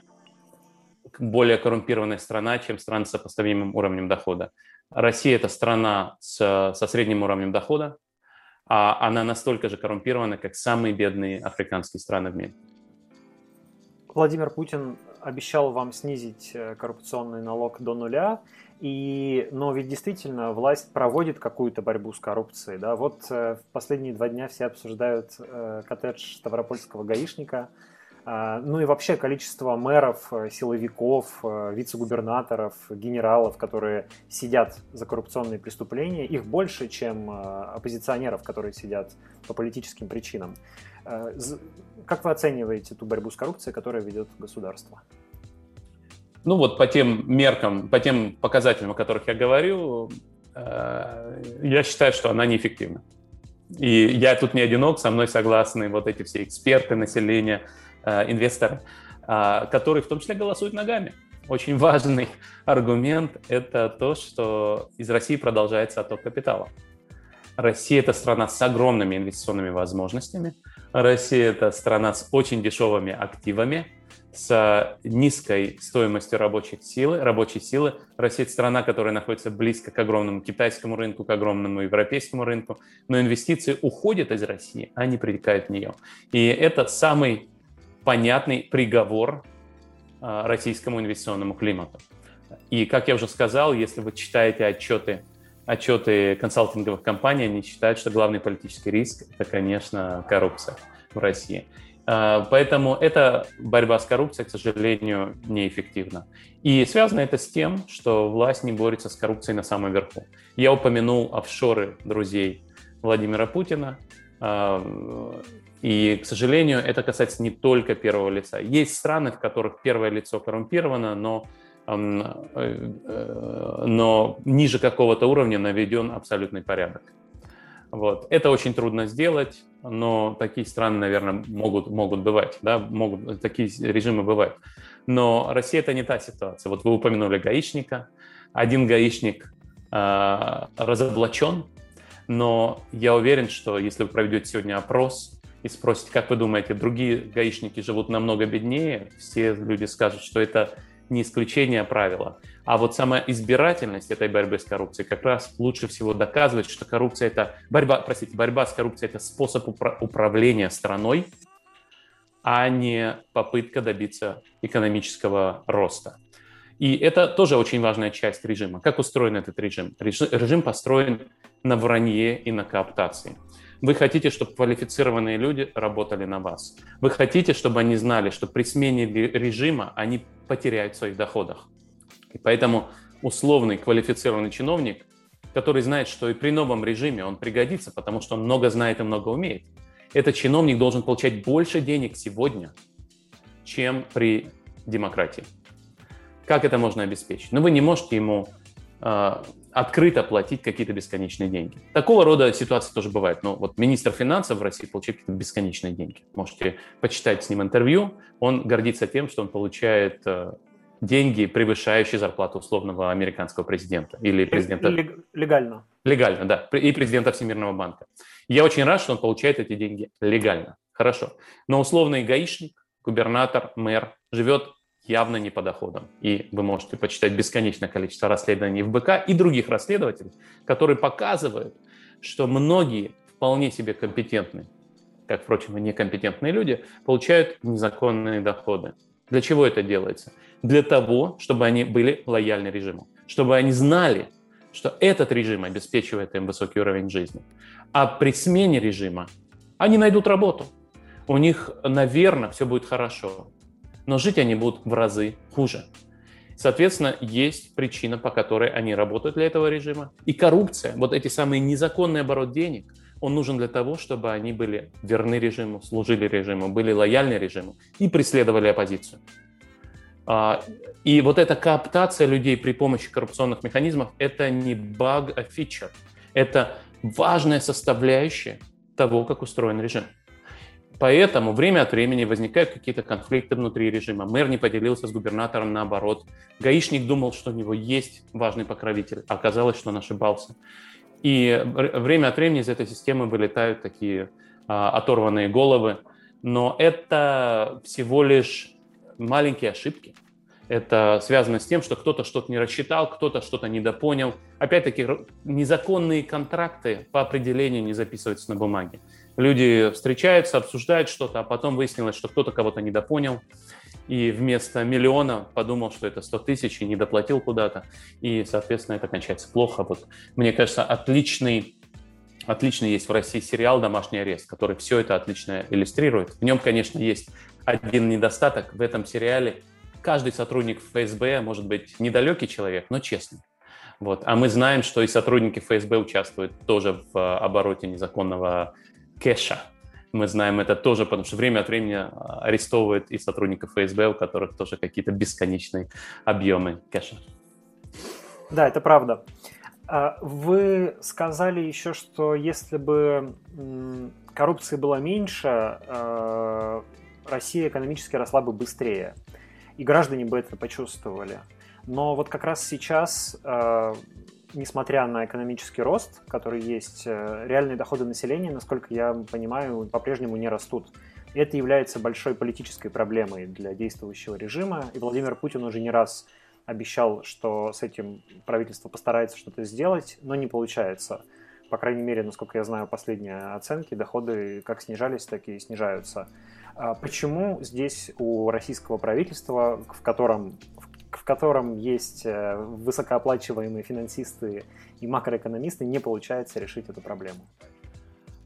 более коррумпированная страна, чем страны с сопоставимым уровнем дохода. Россия – это страна с, со средним уровнем дохода, а она настолько же коррумпирована, как самые бедные африканские страны в мире. Владимир Путин обещал вам снизить э, коррупционный налог до нуля, и, но ведь действительно власть проводит какую-то борьбу с коррупцией. Да? Вот э, в последние два дня все обсуждают э, коттедж Ставропольского гаишника, ну и вообще количество мэров, э, силовиков, э, вице-губернаторов, генералов, которые сидят за коррупционные преступления, их больше, чем оппозиционеров, которые сидят по политическим причинам. Как вы оцениваете ту борьбу с коррупцией, которая ведет государство? Ну вот по тем меркам, по тем показателям, о которых я говорю, э, я считаю, что она неэффективна. И я тут не одинок, со мной согласны вот эти все эксперты, население, э, инвесторы, э, которые в том числе голосуют ногами. Очень важный аргумент – это то, что из России продолжается отток капитала. Россия – это страна с огромными инвестиционными возможностями. Россия – это страна с очень дешевыми активами – с низкой стоимостью рабочей силы, рабочей силы. Россия – это страна, которая находится близко к огромному китайскому рынку, к огромному европейскому рынку, но инвестиции уходят из России, а не притекают в нее. И это самый понятный приговор а, российскому инвестиционному климату. И, как я уже сказал, если вы читаете отчеты, отчеты консалтинговых компаний, они считают, что главный политический риск – это, конечно, коррупция в России. А, поэтому эта борьба с коррупцией, к сожалению, неэффективна. И связано это с тем, что власть не борется с коррупцией на самом верху. Я упомянул офшоры друзей Владимира Путина. И, к сожалению, это касается не только первого лица. Есть страны, в которых первое лицо коррумпировано, но, э, э, но ниже какого-то уровня наведен абсолютный порядок. Вот. Это очень трудно сделать, но такие страны, наверное, могут, могут бывать, да, могут, такие режимы бывают. Но Россия – это не та ситуация. Вот вы упомянули гаишника. Один гаишник э, разоблачен, но я уверен, что если вы проведете сегодня опрос и спросите, как вы думаете, другие гаишники живут намного беднее, все люди скажут, что это не исключение, а правило. А вот сама избирательность этой борьбы с коррупцией как раз лучше всего доказывает, что коррупция это борьба, простите, борьба с коррупцией это способ упра- управления страной, а не попытка добиться экономического роста. И это тоже очень важная часть режима. Как устроен этот режим? Режим построен на вранье и на кооптации. Вы хотите, чтобы квалифицированные люди работали на вас. Вы хотите, чтобы они знали, что при смене режима они потеряют в своих доходах. И поэтому условный квалифицированный чиновник, который знает, что и при новом режиме он пригодится, потому что он много знает и много умеет, этот чиновник должен получать больше денег сегодня, чем при демократии. Как это можно обеспечить? Ну, вы не можете ему э, открыто платить какие-то бесконечные деньги. Такого рода ситуации тоже бывают. Но вот министр финансов в России получает какие-то бесконечные деньги. Можете почитать с ним интервью. Он гордится тем, что он получает э, деньги, превышающие зарплату условного американского президента или президента... Легально. Легально, да. И президента Всемирного банка. Я очень рад, что он получает эти деньги легально. Хорошо. Но условный гаишник, губернатор, мэр живет явно не по доходам. И вы можете почитать бесконечное количество расследований в БК и других расследователей, которые показывают, что многие вполне себе компетентные, как, впрочем, и некомпетентные люди, получают незаконные доходы. Для чего это делается? Для того, чтобы они были лояльны режиму, чтобы они знали, что этот режим обеспечивает им высокий уровень жизни. А при смене режима они найдут работу. У них, наверное, все будет хорошо но жить они будут в разы хуже. Соответственно, есть причина, по которой они работают для этого режима. И коррупция, вот эти самые незаконный оборот денег, он нужен для того, чтобы они были верны режиму, служили режиму, были лояльны режиму и преследовали оппозицию. А, и вот эта кооптация людей при помощи коррупционных механизмов – это не баг, а фичер. Это важная составляющая того, как устроен режим. Поэтому время от времени возникают какие-то конфликты внутри режима. Мэр не поделился с губернатором наоборот. Гаишник думал, что у него есть важный покровитель. Оказалось, что он ошибался. И время от времени из этой системы вылетают такие а, оторванные головы. Но это всего лишь маленькие ошибки. Это связано с тем, что кто-то что-то не рассчитал, кто-то что-то недопонял. Опять-таки, незаконные контракты по определению не записываются на бумаге. Люди встречаются, обсуждают что-то, а потом выяснилось, что кто-то кого-то недопонял, и вместо миллиона подумал, что это 100 тысяч, и не доплатил куда-то, и, соответственно, это кончается плохо. Вот, мне кажется, отличный, отличный есть в России сериал «Домашний арест», который все это отлично иллюстрирует. В нем, конечно, есть один недостаток. В этом сериале каждый сотрудник ФСБ может быть недалекий человек, но честный. Вот. А мы знаем, что и сотрудники ФСБ участвуют тоже в э, обороте незаконного кэша. Мы знаем это тоже, потому что время от времени а, арестовывают и сотрудников ФСБ, у которых тоже какие-то бесконечные объемы кэша. Да, это правда. А, вы сказали еще, что если бы коррупции было меньше, а, Россия экономически росла бы быстрее, и граждане бы это почувствовали. Но вот как раз сейчас несмотря на экономический рост, который есть, э, реальные доходы населения, насколько я понимаю, по-прежнему не растут. Это является большой политической проблемой для действующего режима. И Владимир Путин уже не раз обещал, что с этим правительство постарается что-то сделать, но не получается. По крайней мере, насколько я знаю, последние оценки, доходы как снижались, так и снижаются. А почему здесь у российского правительства, в котором в котором есть э, высокооплачиваемые финансисты и макроэкономисты, не получается решить эту проблему?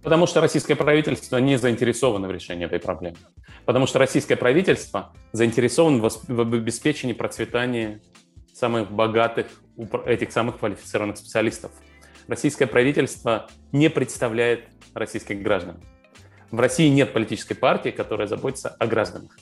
Потому что российское правительство не заинтересовано в решении этой проблемы. Потому что российское правительство заинтересовано в обеспечении процветания самых богатых, этих самых квалифицированных специалистов. Российское правительство не представляет российских граждан. В России нет политической партии, которая заботится о гражданах.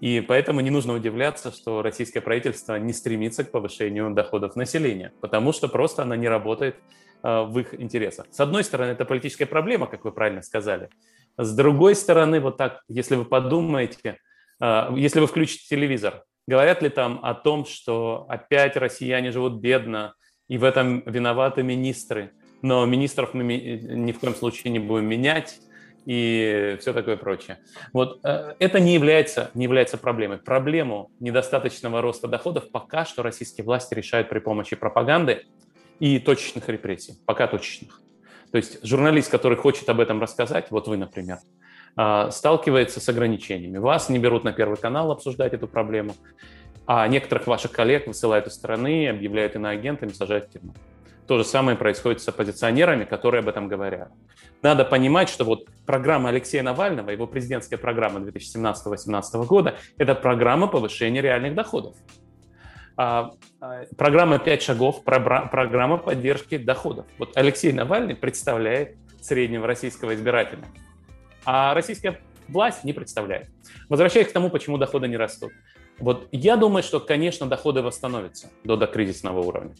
И поэтому не нужно удивляться, что российское правительство не стремится к повышению доходов населения, потому что просто она не работает э, в их интересах. С одной стороны, это политическая проблема, как вы правильно сказали. С другой стороны, вот так, если вы подумаете, э, если вы включите телевизор, говорят ли там о том, что опять россияне живут бедно, и в этом виноваты министры, но министров мы ни в коем случае не будем менять, и все такое прочее. Вот э, это не является, не является проблемой. Проблему недостаточного роста доходов пока что российские власти решают при помощи пропаганды и точечных репрессий, пока точечных. То есть журналист, который хочет об этом рассказать, вот вы, например, э, сталкивается с ограничениями. Вас не берут на Первый канал обсуждать эту проблему, а некоторых ваших коллег высылают из страны, объявляют иноагентами, сажают в тюрьму. То же самое происходит с оппозиционерами, которые об этом говорят. Надо понимать, что вот программа Алексея Навального, его президентская программа 2017-2018 года, это программа повышения реальных доходов. А, а, программа «Пять шагов», программа поддержки доходов. Вот Алексей Навальный представляет среднего российского избирателя, а российская власть не представляет. Возвращаясь к тому, почему доходы не растут. Вот я думаю, что, конечно, доходы восстановятся до докризисного уровня.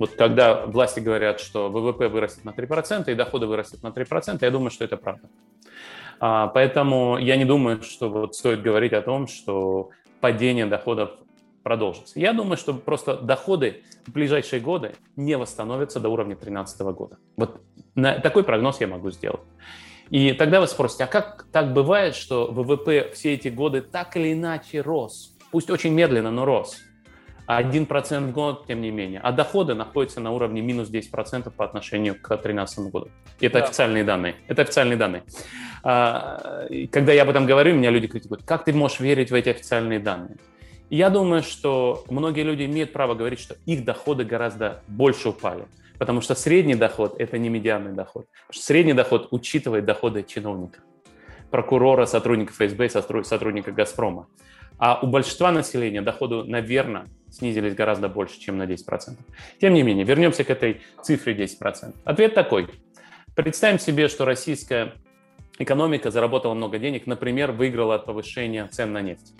Вот когда власти говорят, что ВВП вырастет на 3% и доходы вырастут на 3%, я думаю, что это правда. А, поэтому я не думаю, что вот стоит говорить о том, что падение доходов продолжится. Я думаю, что просто доходы в ближайшие годы не восстановятся до уровня 2013 года. Вот на, такой прогноз я могу сделать. И тогда вы спросите, а как так бывает, что ВВП все эти годы так или иначе рос? Пусть очень медленно, но рос. 1% в год, тем не менее. А доходы находятся на уровне минус 10% по отношению к 2013 году. Это да. официальные данные. Это официальные данные. А, когда я об этом говорю, меня люди критикуют. Как ты можешь верить в эти официальные данные? Я думаю, что многие люди имеют право говорить, что их доходы гораздо больше упали. Потому что средний доход – это не медианный доход. Средний доход учитывает доходы чиновника, прокурора, сотрудника ФСБ, сотрудника «Газпрома». А у большинства населения доходы, наверное, снизились гораздо больше, чем на 10%. Тем не менее, вернемся к этой цифре 10%. Ответ такой. Представим себе, что российская экономика заработала много денег, например, выиграла от повышения цен на нефть.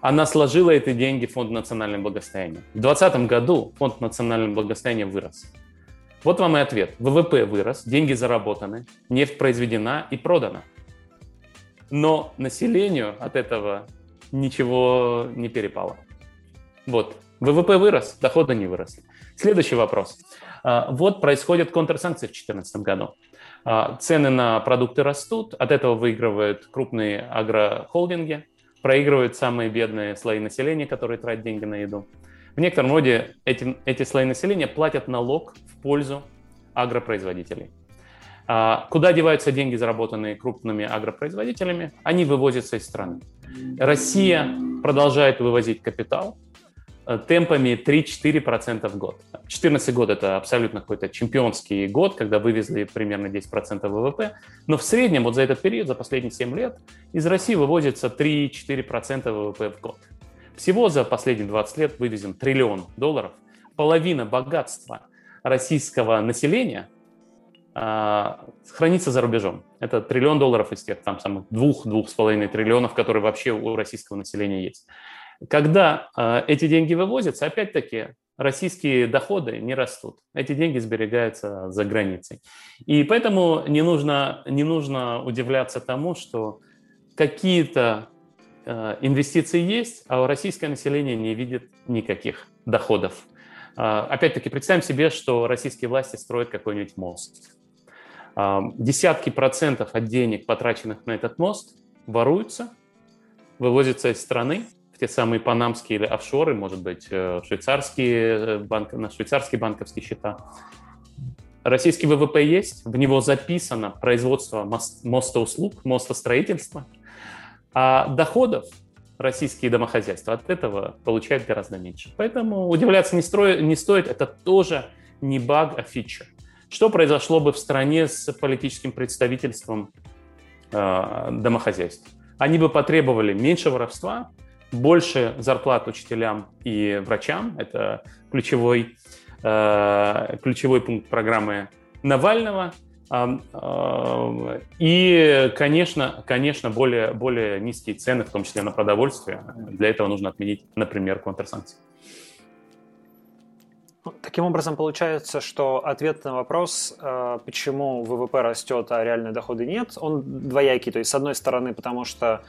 Она сложила эти деньги в Фонд национального благосостояния. В 2020 году Фонд национального благосостояния вырос. Вот вам и ответ. ВВП вырос, деньги заработаны, нефть произведена и продана. Но населению от этого ничего не перепало. Вот. ВВП вырос, доходы не выросли. Следующий вопрос. А, вот происходят контрсанкции в 2014 году. А, цены на продукты растут, от этого выигрывают крупные агрохолдинги, проигрывают самые бедные слои населения, которые тратят деньги на еду. В некотором роде эти, эти слои населения платят налог в пользу агропроизводителей. А, куда деваются деньги, заработанные крупными агропроизводителями? Они вывозятся из страны. Россия продолжает вывозить капитал, темпами 3-4% в год. 2014 год – это абсолютно какой-то чемпионский год, когда вывезли примерно 10% ВВП, но в среднем вот за этот период, за последние 7 лет, из России вывозится 3-4% ВВП в год. Всего за последние 20 лет вывезен триллион долларов. Половина богатства российского населения а, хранится за рубежом. Это триллион долларов из тех там самых двух-двух с половиной триллионов, которые вообще у российского населения есть. Когда э, эти деньги вывозятся, опять-таки, российские доходы не растут. Эти деньги сберегаются за границей. И поэтому не нужно, не нужно удивляться тому, что какие-то э, инвестиции есть, а российское население не видит никаких доходов. Э, опять-таки, представим себе, что российские власти строят какой-нибудь мост. Десятки процентов от денег, потраченных на этот мост, воруются, вывозятся из страны, в те самые панамские или офшоры, может быть, э, швейцарские э, банк, на швейцарские банковские счета. Российский ВВП есть, в него записано производство мост, мостоуслуг, мостостроительства, а доходов российские домохозяйства от этого получают гораздо меньше. Поэтому удивляться не, строит, не стоит, это тоже не баг, а фича. Что произошло бы в стране с политическим представительством э, домохозяйств? Они бы потребовали меньше воровства, больше зарплат учителям и врачам. Это ключевой, э, ключевой пункт программы Навального. И, конечно, конечно более, более низкие цены, в том числе на продовольствие. Для этого нужно отменить, например, контрсанкции. Ну, таким образом, получается, что ответ на вопрос, э, почему ВВП растет, а реальные доходы нет, он двоякий. То есть, с одной стороны, потому что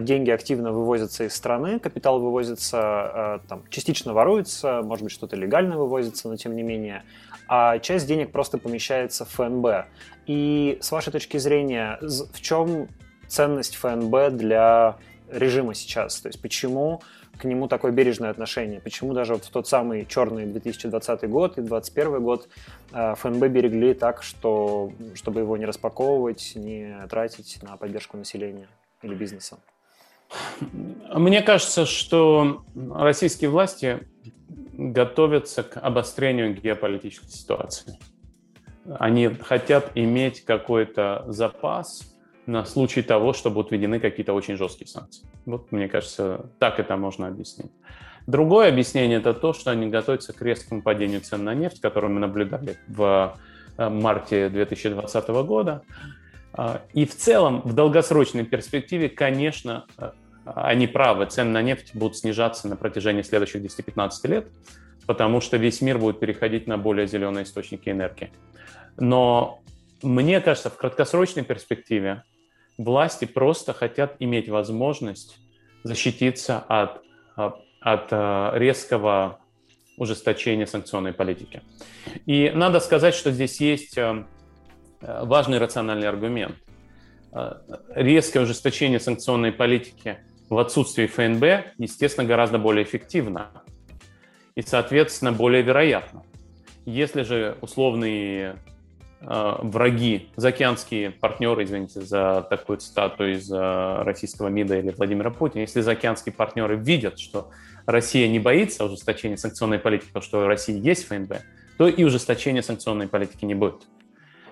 деньги активно вывозятся из страны, капитал вывозится, а, там, частично воруется, может быть, что-то легально вывозится, но тем не менее, а часть денег просто помещается в ФНБ. И с вашей точки зрения, в чем ценность ФНБ для режима сейчас? То есть почему к нему такое бережное отношение? Почему даже вот в тот самый черный 2020 год и 2021 год а, ФНБ берегли так, что, чтобы его не распаковывать, не тратить на поддержку населения? Или бизнеса? Мне кажется, что российские власти готовятся к обострению геополитической ситуации. Они хотят иметь какой-то запас на случай того, что будут введены какие-то очень жесткие санкции. Вот, мне кажется, так это можно объяснить. Другое объяснение – это то, что они готовятся к резкому падению цен на нефть, которое мы наблюдали в э, марте 2020 года. А, и в целом, в долгосрочной перспективе, конечно, э, они правы, цены на нефть будут снижаться на протяжении следующих 10-15 лет, потому что весь мир будет переходить на более зеленые источники энергии. Но мне кажется, в краткосрочной перспективе власти просто хотят иметь возможность защититься от, э, от э, резкого ужесточения санкционной политики. И надо сказать, что здесь есть Э, важный рациональный аргумент. Э, резкое ужесточение санкционной политики в отсутствии ФНБ, естественно, гораздо более эффективно и, соответственно, более вероятно. Если же условные э, враги, заокеанские партнеры, извините за такую цитату из э, российского МИДа или Владимира Путина, если заокеанские партнеры видят, что Россия не боится ужесточения санкционной политики, потому что у России есть ФНБ, то и ужесточения санкционной политики не будет.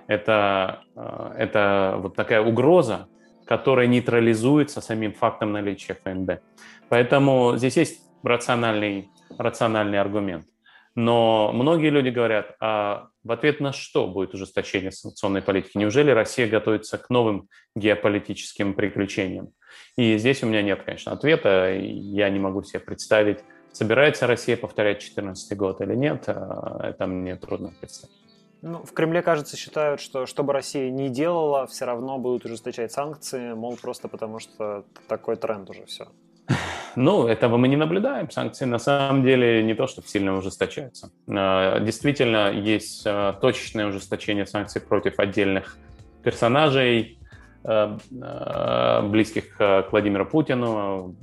Это, э, это вот такая угроза, которая нейтрализуется самим фактом наличия ФНБ. Поэтому здесь есть рациональный, рациональный аргумент. Но многие люди говорят, а в ответ на что будет ужесточение санкционной политики? Неужели Россия готовится к новым геополитическим приключениям? И здесь у меня нет, конечно, ответа. Я не могу себе представить Собирается Россия повторять 2014 год или нет, это мне трудно представить. Ну, в Кремле, кажется, считают, что что бы Россия ни делала, все равно будут ужесточать санкции, мол, просто потому что такой тренд уже все. Ну, этого мы не наблюдаем. Санкции на самом деле не то, чтобы сильно ужесточаются. А, действительно, есть а, точечное ужесточение санкций против отдельных персонажей, а, близких к Владимиру Путину,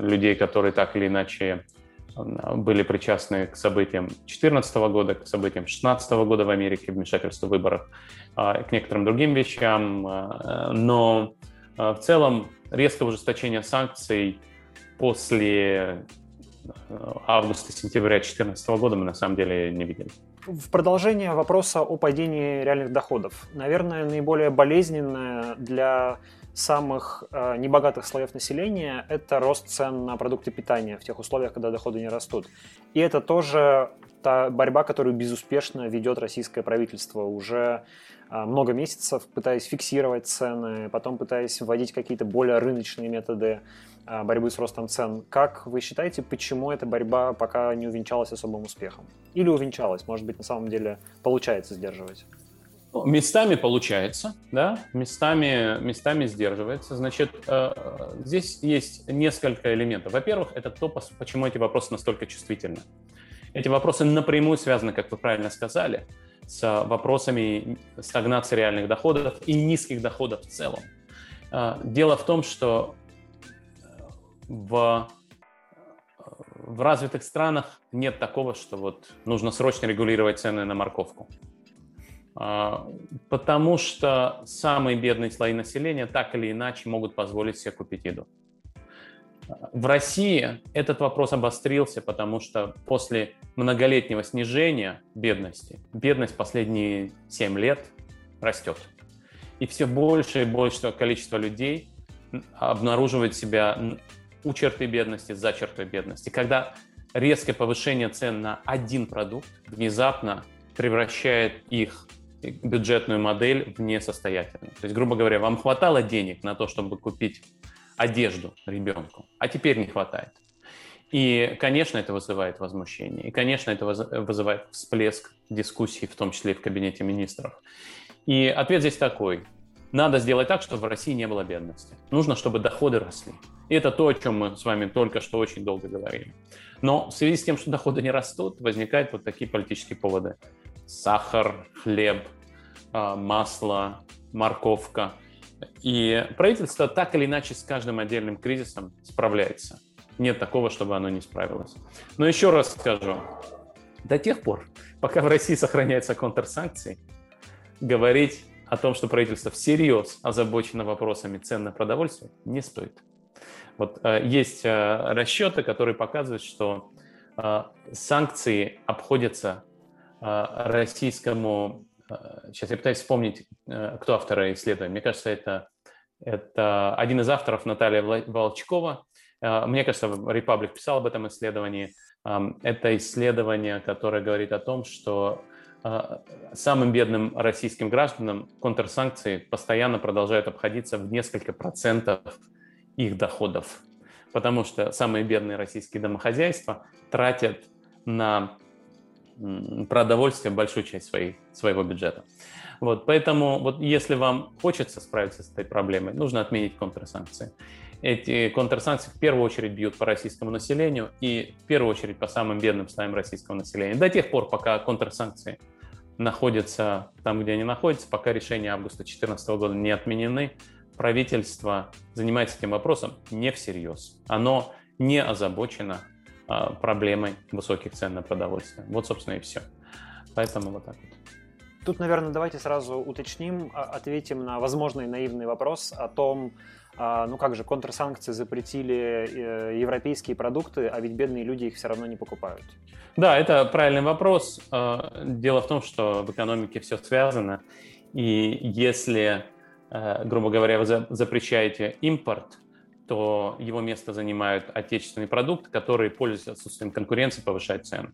людей, которые так или иначе были причастны к событиям 2014 года, к событиям 2016 года в Америке, вмешательству в выборах, к некоторым другим вещам. Но в целом резкое ужесточение санкций после августа-сентября 2014 года мы на самом деле не видели. В продолжение вопроса о падении реальных доходов. Наверное, наиболее болезненное для самых э, небогатых слоев населения это рост цен на продукты питания в тех условиях, когда доходы не растут. И это тоже та борьба, которую безуспешно ведет российское правительство уже э, много месяцев, пытаясь фиксировать цены, потом пытаясь вводить какие-то более рыночные методы а, борьбы с ростом цен. Как вы считаете, почему эта борьба пока не увенчалась особым успехом? Или увенчалась? Может быть, на самом деле получается сдерживать? Местами получается, да, местами, местами сдерживается. Значит, э, здесь есть несколько элементов. Во-первых, это то, почему эти вопросы настолько чувствительны. Эти вопросы напрямую связаны, как вы правильно сказали, с вопросами стагнации реальных доходов и низких доходов в целом. Э, дело в том, что в, в развитых странах нет такого, что вот нужно срочно регулировать цены на морковку. А, потому что самые бедные слои населения так или иначе могут позволить себе купить еду. В России этот вопрос обострился, потому что после многолетнего снижения бедности, бедность последние 7 лет растет. И все больше и больше количество людей обнаруживает себя у черты бедности, за чертой бедности. Когда резкое повышение цен на один продукт внезапно превращает их бюджетную модель в несостоятельную. То есть, грубо говоря, вам хватало денег на то, чтобы купить одежду ребенку, а теперь не хватает. И, конечно, это вызывает возмущение. И, конечно, это вызывает всплеск дискуссий, в том числе и в кабинете министров. И ответ здесь такой. Надо сделать так, чтобы в России не было бедности. Нужно, чтобы доходы росли. И это то, о чем мы с вами только что очень долго говорили. Но в связи с тем, что доходы не растут, возникают вот такие политические поводы. Сахар, хлеб, а, масло, морковка. И правительство так или иначе с каждым отдельным кризисом справляется. Нет такого, чтобы оно не справилось. Но еще раз скажу, до тех пор, пока в России сохраняются контрсанкции, говорить о том, что правительство всерьез озабочено вопросами цен на продовольствие, не стоит. Вот э, есть э, расчеты, которые показывают, что э, санкции обходятся российскому... Сейчас я пытаюсь вспомнить, кто автор исследования. Мне кажется, это, это один из авторов Наталья Волчкова. Мне кажется, Republic писал об этом исследовании. Это исследование, которое говорит о том, что самым бедным российским гражданам контрсанкции постоянно продолжают обходиться в несколько процентов их доходов, потому что самые бедные российские домохозяйства тратят на продовольствие большую часть своей, своего бюджета. Вот, поэтому вот если вам хочется справиться с этой проблемой, нужно отменить контрсанкции. Эти контрсанкции в первую очередь бьют по российскому населению и в первую очередь по самым бедным слоям российского населения. До тех пор, пока контрсанкции находятся там, где они находятся, пока решения августа 2014 года не отменены, правительство занимается этим вопросом не всерьез. Оно не озабочено проблемой высоких цен на продовольствие. Вот, собственно, и все. Поэтому вот так вот. Тут, наверное, давайте сразу уточним, а, ответим на возможный наивный вопрос о том, а, ну как же, контрсанкции запретили э, европейские продукты, а ведь бедные люди их все равно не покупают. Да, это правильный вопрос. Дело в том, что в экономике все связано, и если Э, грубо говоря, вы запрещаете импорт, то его место занимают отечественные продукты, которые, пользуясь отсутствием конкуренции, повышают цены.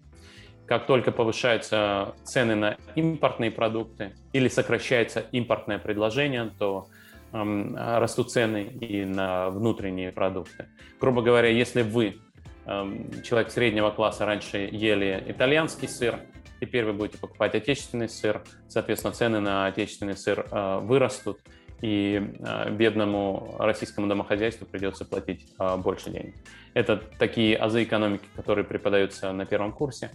Как только повышаются цены на импортные продукты или сокращается импортное предложение, то эм, растут цены и на внутренние продукты. Грубо говоря, если вы эм, человек среднего класса раньше ели итальянский сыр, теперь вы будете покупать отечественный сыр, соответственно, цены на отечественный сыр э, вырастут, и э, бедному российскому домохозяйству придется платить больше денег. Это такие азы экономики, которые преподаются на первом курсе.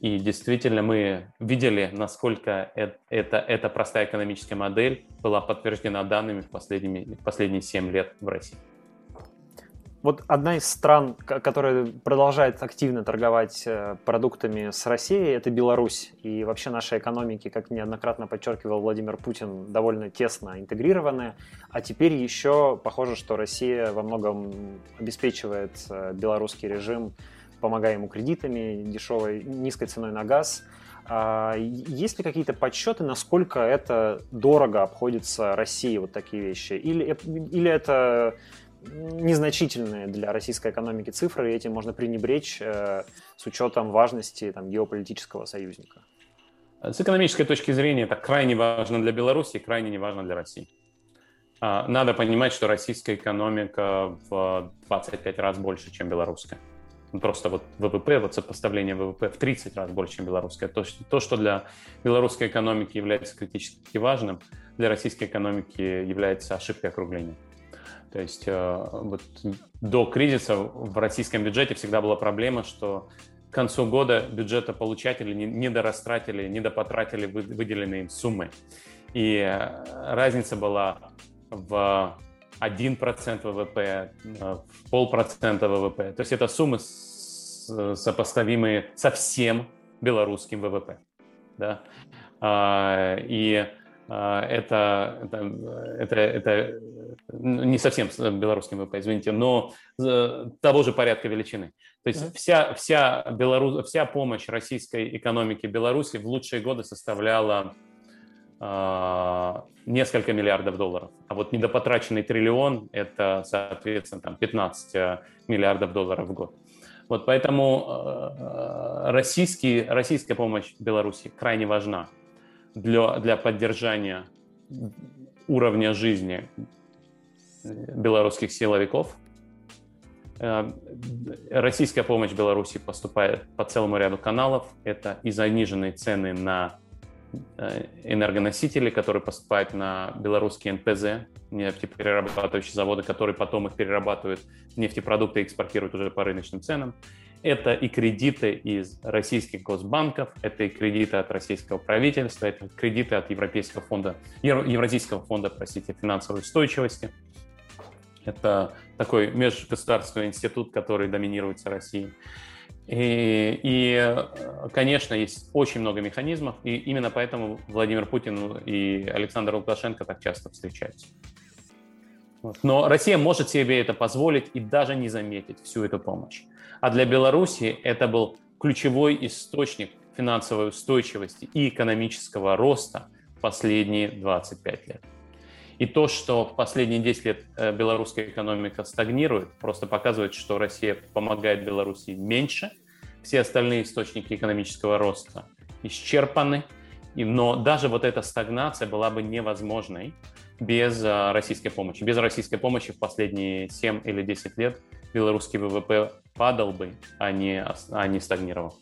И действительно мы видели, насколько это, эта простая экономическая модель была подтверждена данными в последние, в последние 7 лет в России. Вот одна из стран, которая продолжает активно торговать э, продуктами с Россией, это Беларусь. И вообще наши экономики, как неоднократно подчеркивал Владимир Путин, довольно тесно интегрированы. А теперь еще похоже, что Россия во многом обеспечивает э, белорусский режим, помогая ему кредитами, дешевой, низкой ценой на газ. А есть ли какие-то подсчеты, насколько это дорого обходится России, вот такие вещи? Или, или это незначительные для российской экономики цифры, и этим можно пренебречь э, с учетом важности там, геополитического союзника. С экономической точки зрения это крайне важно для Беларуси и крайне не важно для России. А, надо понимать, что российская экономика в 25 раз больше, чем белорусская. Ну, просто вот ВВП, вот сопоставление ВВП в 30 раз больше, чем белорусская. То, то, что для белорусской экономики является критически важным, для российской экономики является ошибкой округления. То есть э, вот до кризиса в российском бюджете всегда была проблема, что к концу года бюджета получатели не дорастратили, не допотратили выделенные им суммы. И э, разница была в 1% ВВП, э, в полпроцента ВВП. То есть это суммы сопоставимые со всем белорусским ВВП. Да? А, и это, это, это, это не совсем белорусским ВВП, извините, но того же порядка величины. То есть вся, вся, Белорус, вся помощь российской экономике Беларуси в лучшие годы составляла э, несколько миллиардов долларов. А вот недопотраченный триллион – это, соответственно, там 15 э, миллиардов долларов в год. Вот поэтому э, российский, российская помощь Беларуси крайне важна для, для поддержания уровня жизни белорусских силовиков. Э, российская помощь Беларуси поступает по целому ряду каналов. Это и заниженные цены на э, энергоносители, которые поступают на белорусские НПЗ, нефтеперерабатывающие заводы, которые потом их перерабатывают нефтепродукты экспортируют уже по рыночным ценам. Это и кредиты из российских госбанков, это и кредиты от российского правительства, это кредиты от Европейского фонда, Евразийского фонда, простите, финансовой устойчивости. Это такой межгосударственный институт, который доминируется Россией. И, и, конечно, есть очень много механизмов, и именно поэтому Владимир Путин и Александр Лукашенко так часто встречаются. Но Россия может себе это позволить и даже не заметить всю эту помощь. А для Беларуси это был ключевой источник финансовой устойчивости и экономического роста последние 25 лет. И то, что последние 10 лет э, белорусская экономика стагнирует, просто показывает, что Россия помогает Беларуси меньше. Все остальные источники экономического роста исчерпаны. Но даже вот эта стагнация была бы невозможной без э, российской помощи. Без российской помощи в последние 7 или 10 лет белорусский ВВП падал бы, а не, а не стагнировал.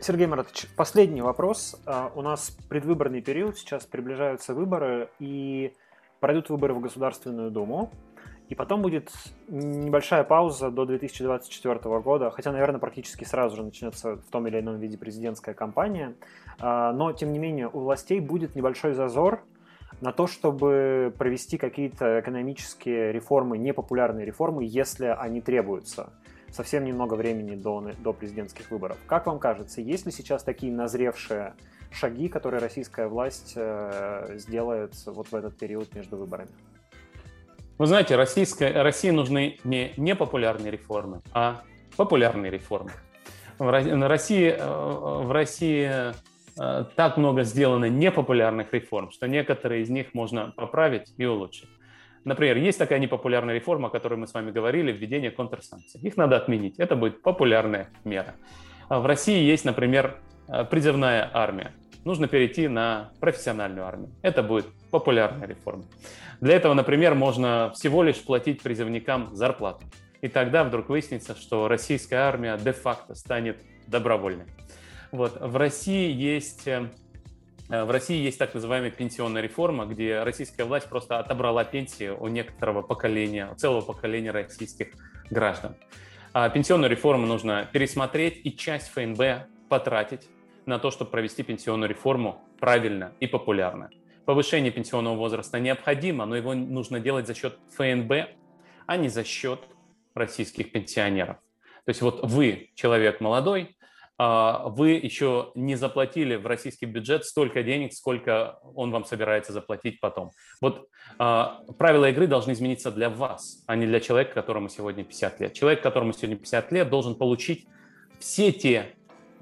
Сергей Маратович, последний вопрос. А, у нас предвыборный период, сейчас приближаются выборы, и пройдут выборы в Государственную Думу, и потом будет небольшая пауза до 2024 года, хотя, наверное, практически сразу же начнется в том или ином виде президентская кампания. А, но, тем не менее, у властей будет небольшой зазор на то, чтобы провести какие-то экономические реформы, непопулярные реформы, если они требуются. Совсем немного времени до, до президентских выборов. Как вам кажется, есть ли сейчас такие назревшие шаги, которые российская власть э, сделает вот в этот период между выборами? Вы знаете, российская, России нужны не непопулярные реформы, а популярные реформы. В России, в России Э, так много сделано непопулярных реформ, что некоторые из них можно поправить и улучшить. Например, есть такая непопулярная реформа, о которой мы с вами говорили, введение контрсанкций. Их надо отменить. Это будет популярная мера. А в России есть, например, э, призывная армия. Нужно перейти на профессиональную армию. Это будет популярная реформа. Для этого, например, можно всего лишь платить призывникам зарплату. и тогда вдруг выяснится, что российская армия де-факто станет добровольной. Вот. В России есть э, в России есть так называемая пенсионная реформа, где российская власть просто отобрала пенсии у некоторого поколения, целого поколения российских граждан. А пенсионную реформу нужно пересмотреть и часть ФНБ потратить на то, чтобы провести пенсионную реформу правильно и популярно. Повышение пенсионного возраста необходимо, но его нужно делать за счет ФНБ, а не за счет российских пенсионеров. То есть вот вы, человек молодой, вы еще не заплатили в российский бюджет столько денег, сколько он вам собирается заплатить потом. Вот а, правила игры должны измениться для вас, а не для человека, которому сегодня 50 лет. Человек, которому сегодня 50 лет, должен получить все те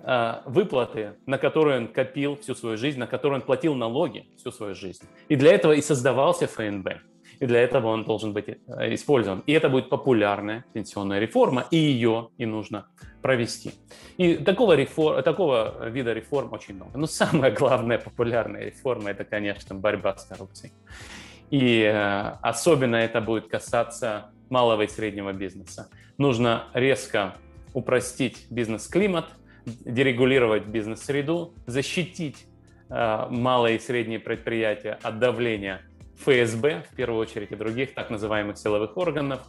а, выплаты, на которые он копил всю свою жизнь, на которые он платил налоги всю свою жизнь. И для этого и создавался ФНБ и для этого он должен быть э, использован. И это будет популярная пенсионная реформа, и ее и нужно провести. И такого, реформ, такого вида реформ очень много. Но самая главная популярная реформа – это, конечно, борьба с коррупцией. И э, особенно это будет касаться малого и среднего бизнеса. Нужно резко упростить бизнес-климат, дерегулировать бизнес-среду, защитить э, малые и средние предприятия от давления ФСБ, в первую очередь, и других так называемых силовых органов.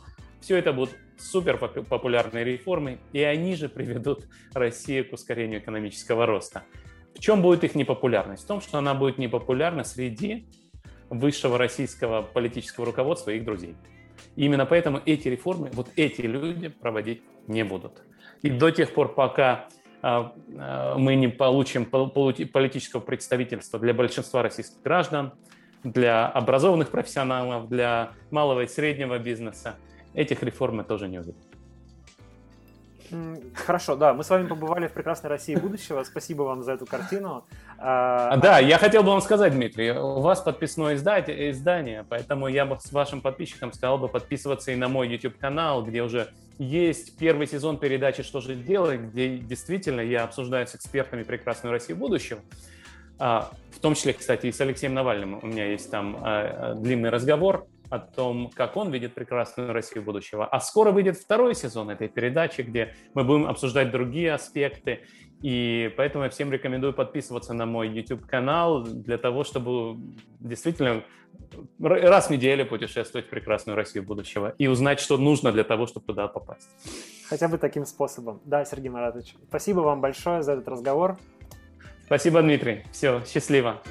Все это будут супер популярные реформы, и они же приведут Россию к ускорению экономического роста. В чем будет их непопулярность? В том, что она будет непопулярна среди высшего российского политического руководства и их друзей. И именно поэтому эти реформы, вот эти люди проводить не будут. И до тех пор, пока а, а, мы не получим политического представительства для большинства российских граждан, для образованных профессионалов, для малого и среднего бизнеса. Этих реформ мы тоже не увидим. Хорошо, да, мы с вами побывали в прекрасной России будущего. Спасибо вам за эту картину. А, да, я хотел бы вам сказать, Дмитрий, у вас подписное издание, издание, поэтому я бы с вашим подписчикам сказал бы подписываться и на мой YouTube-канал, где уже есть первый сезон передачи «Что же делать», где действительно я обсуждаю с экспертами прекрасную Россию будущего. В том числе, кстати, и с Алексеем Навальным у меня есть там а, длинный разговор о том, как он видит прекрасную Россию будущего. А скоро выйдет второй сезон этой передачи, где мы будем обсуждать другие аспекты. И поэтому я всем рекомендую подписываться на мой YouTube-канал для того, чтобы действительно раз в неделю путешествовать в прекрасную Россию будущего и узнать, что нужно для того, чтобы туда попасть. Хотя бы таким способом. Да, Сергей Маратович, спасибо вам большое за этот разговор. Спасибо, Дмитрий. Все, счастливо.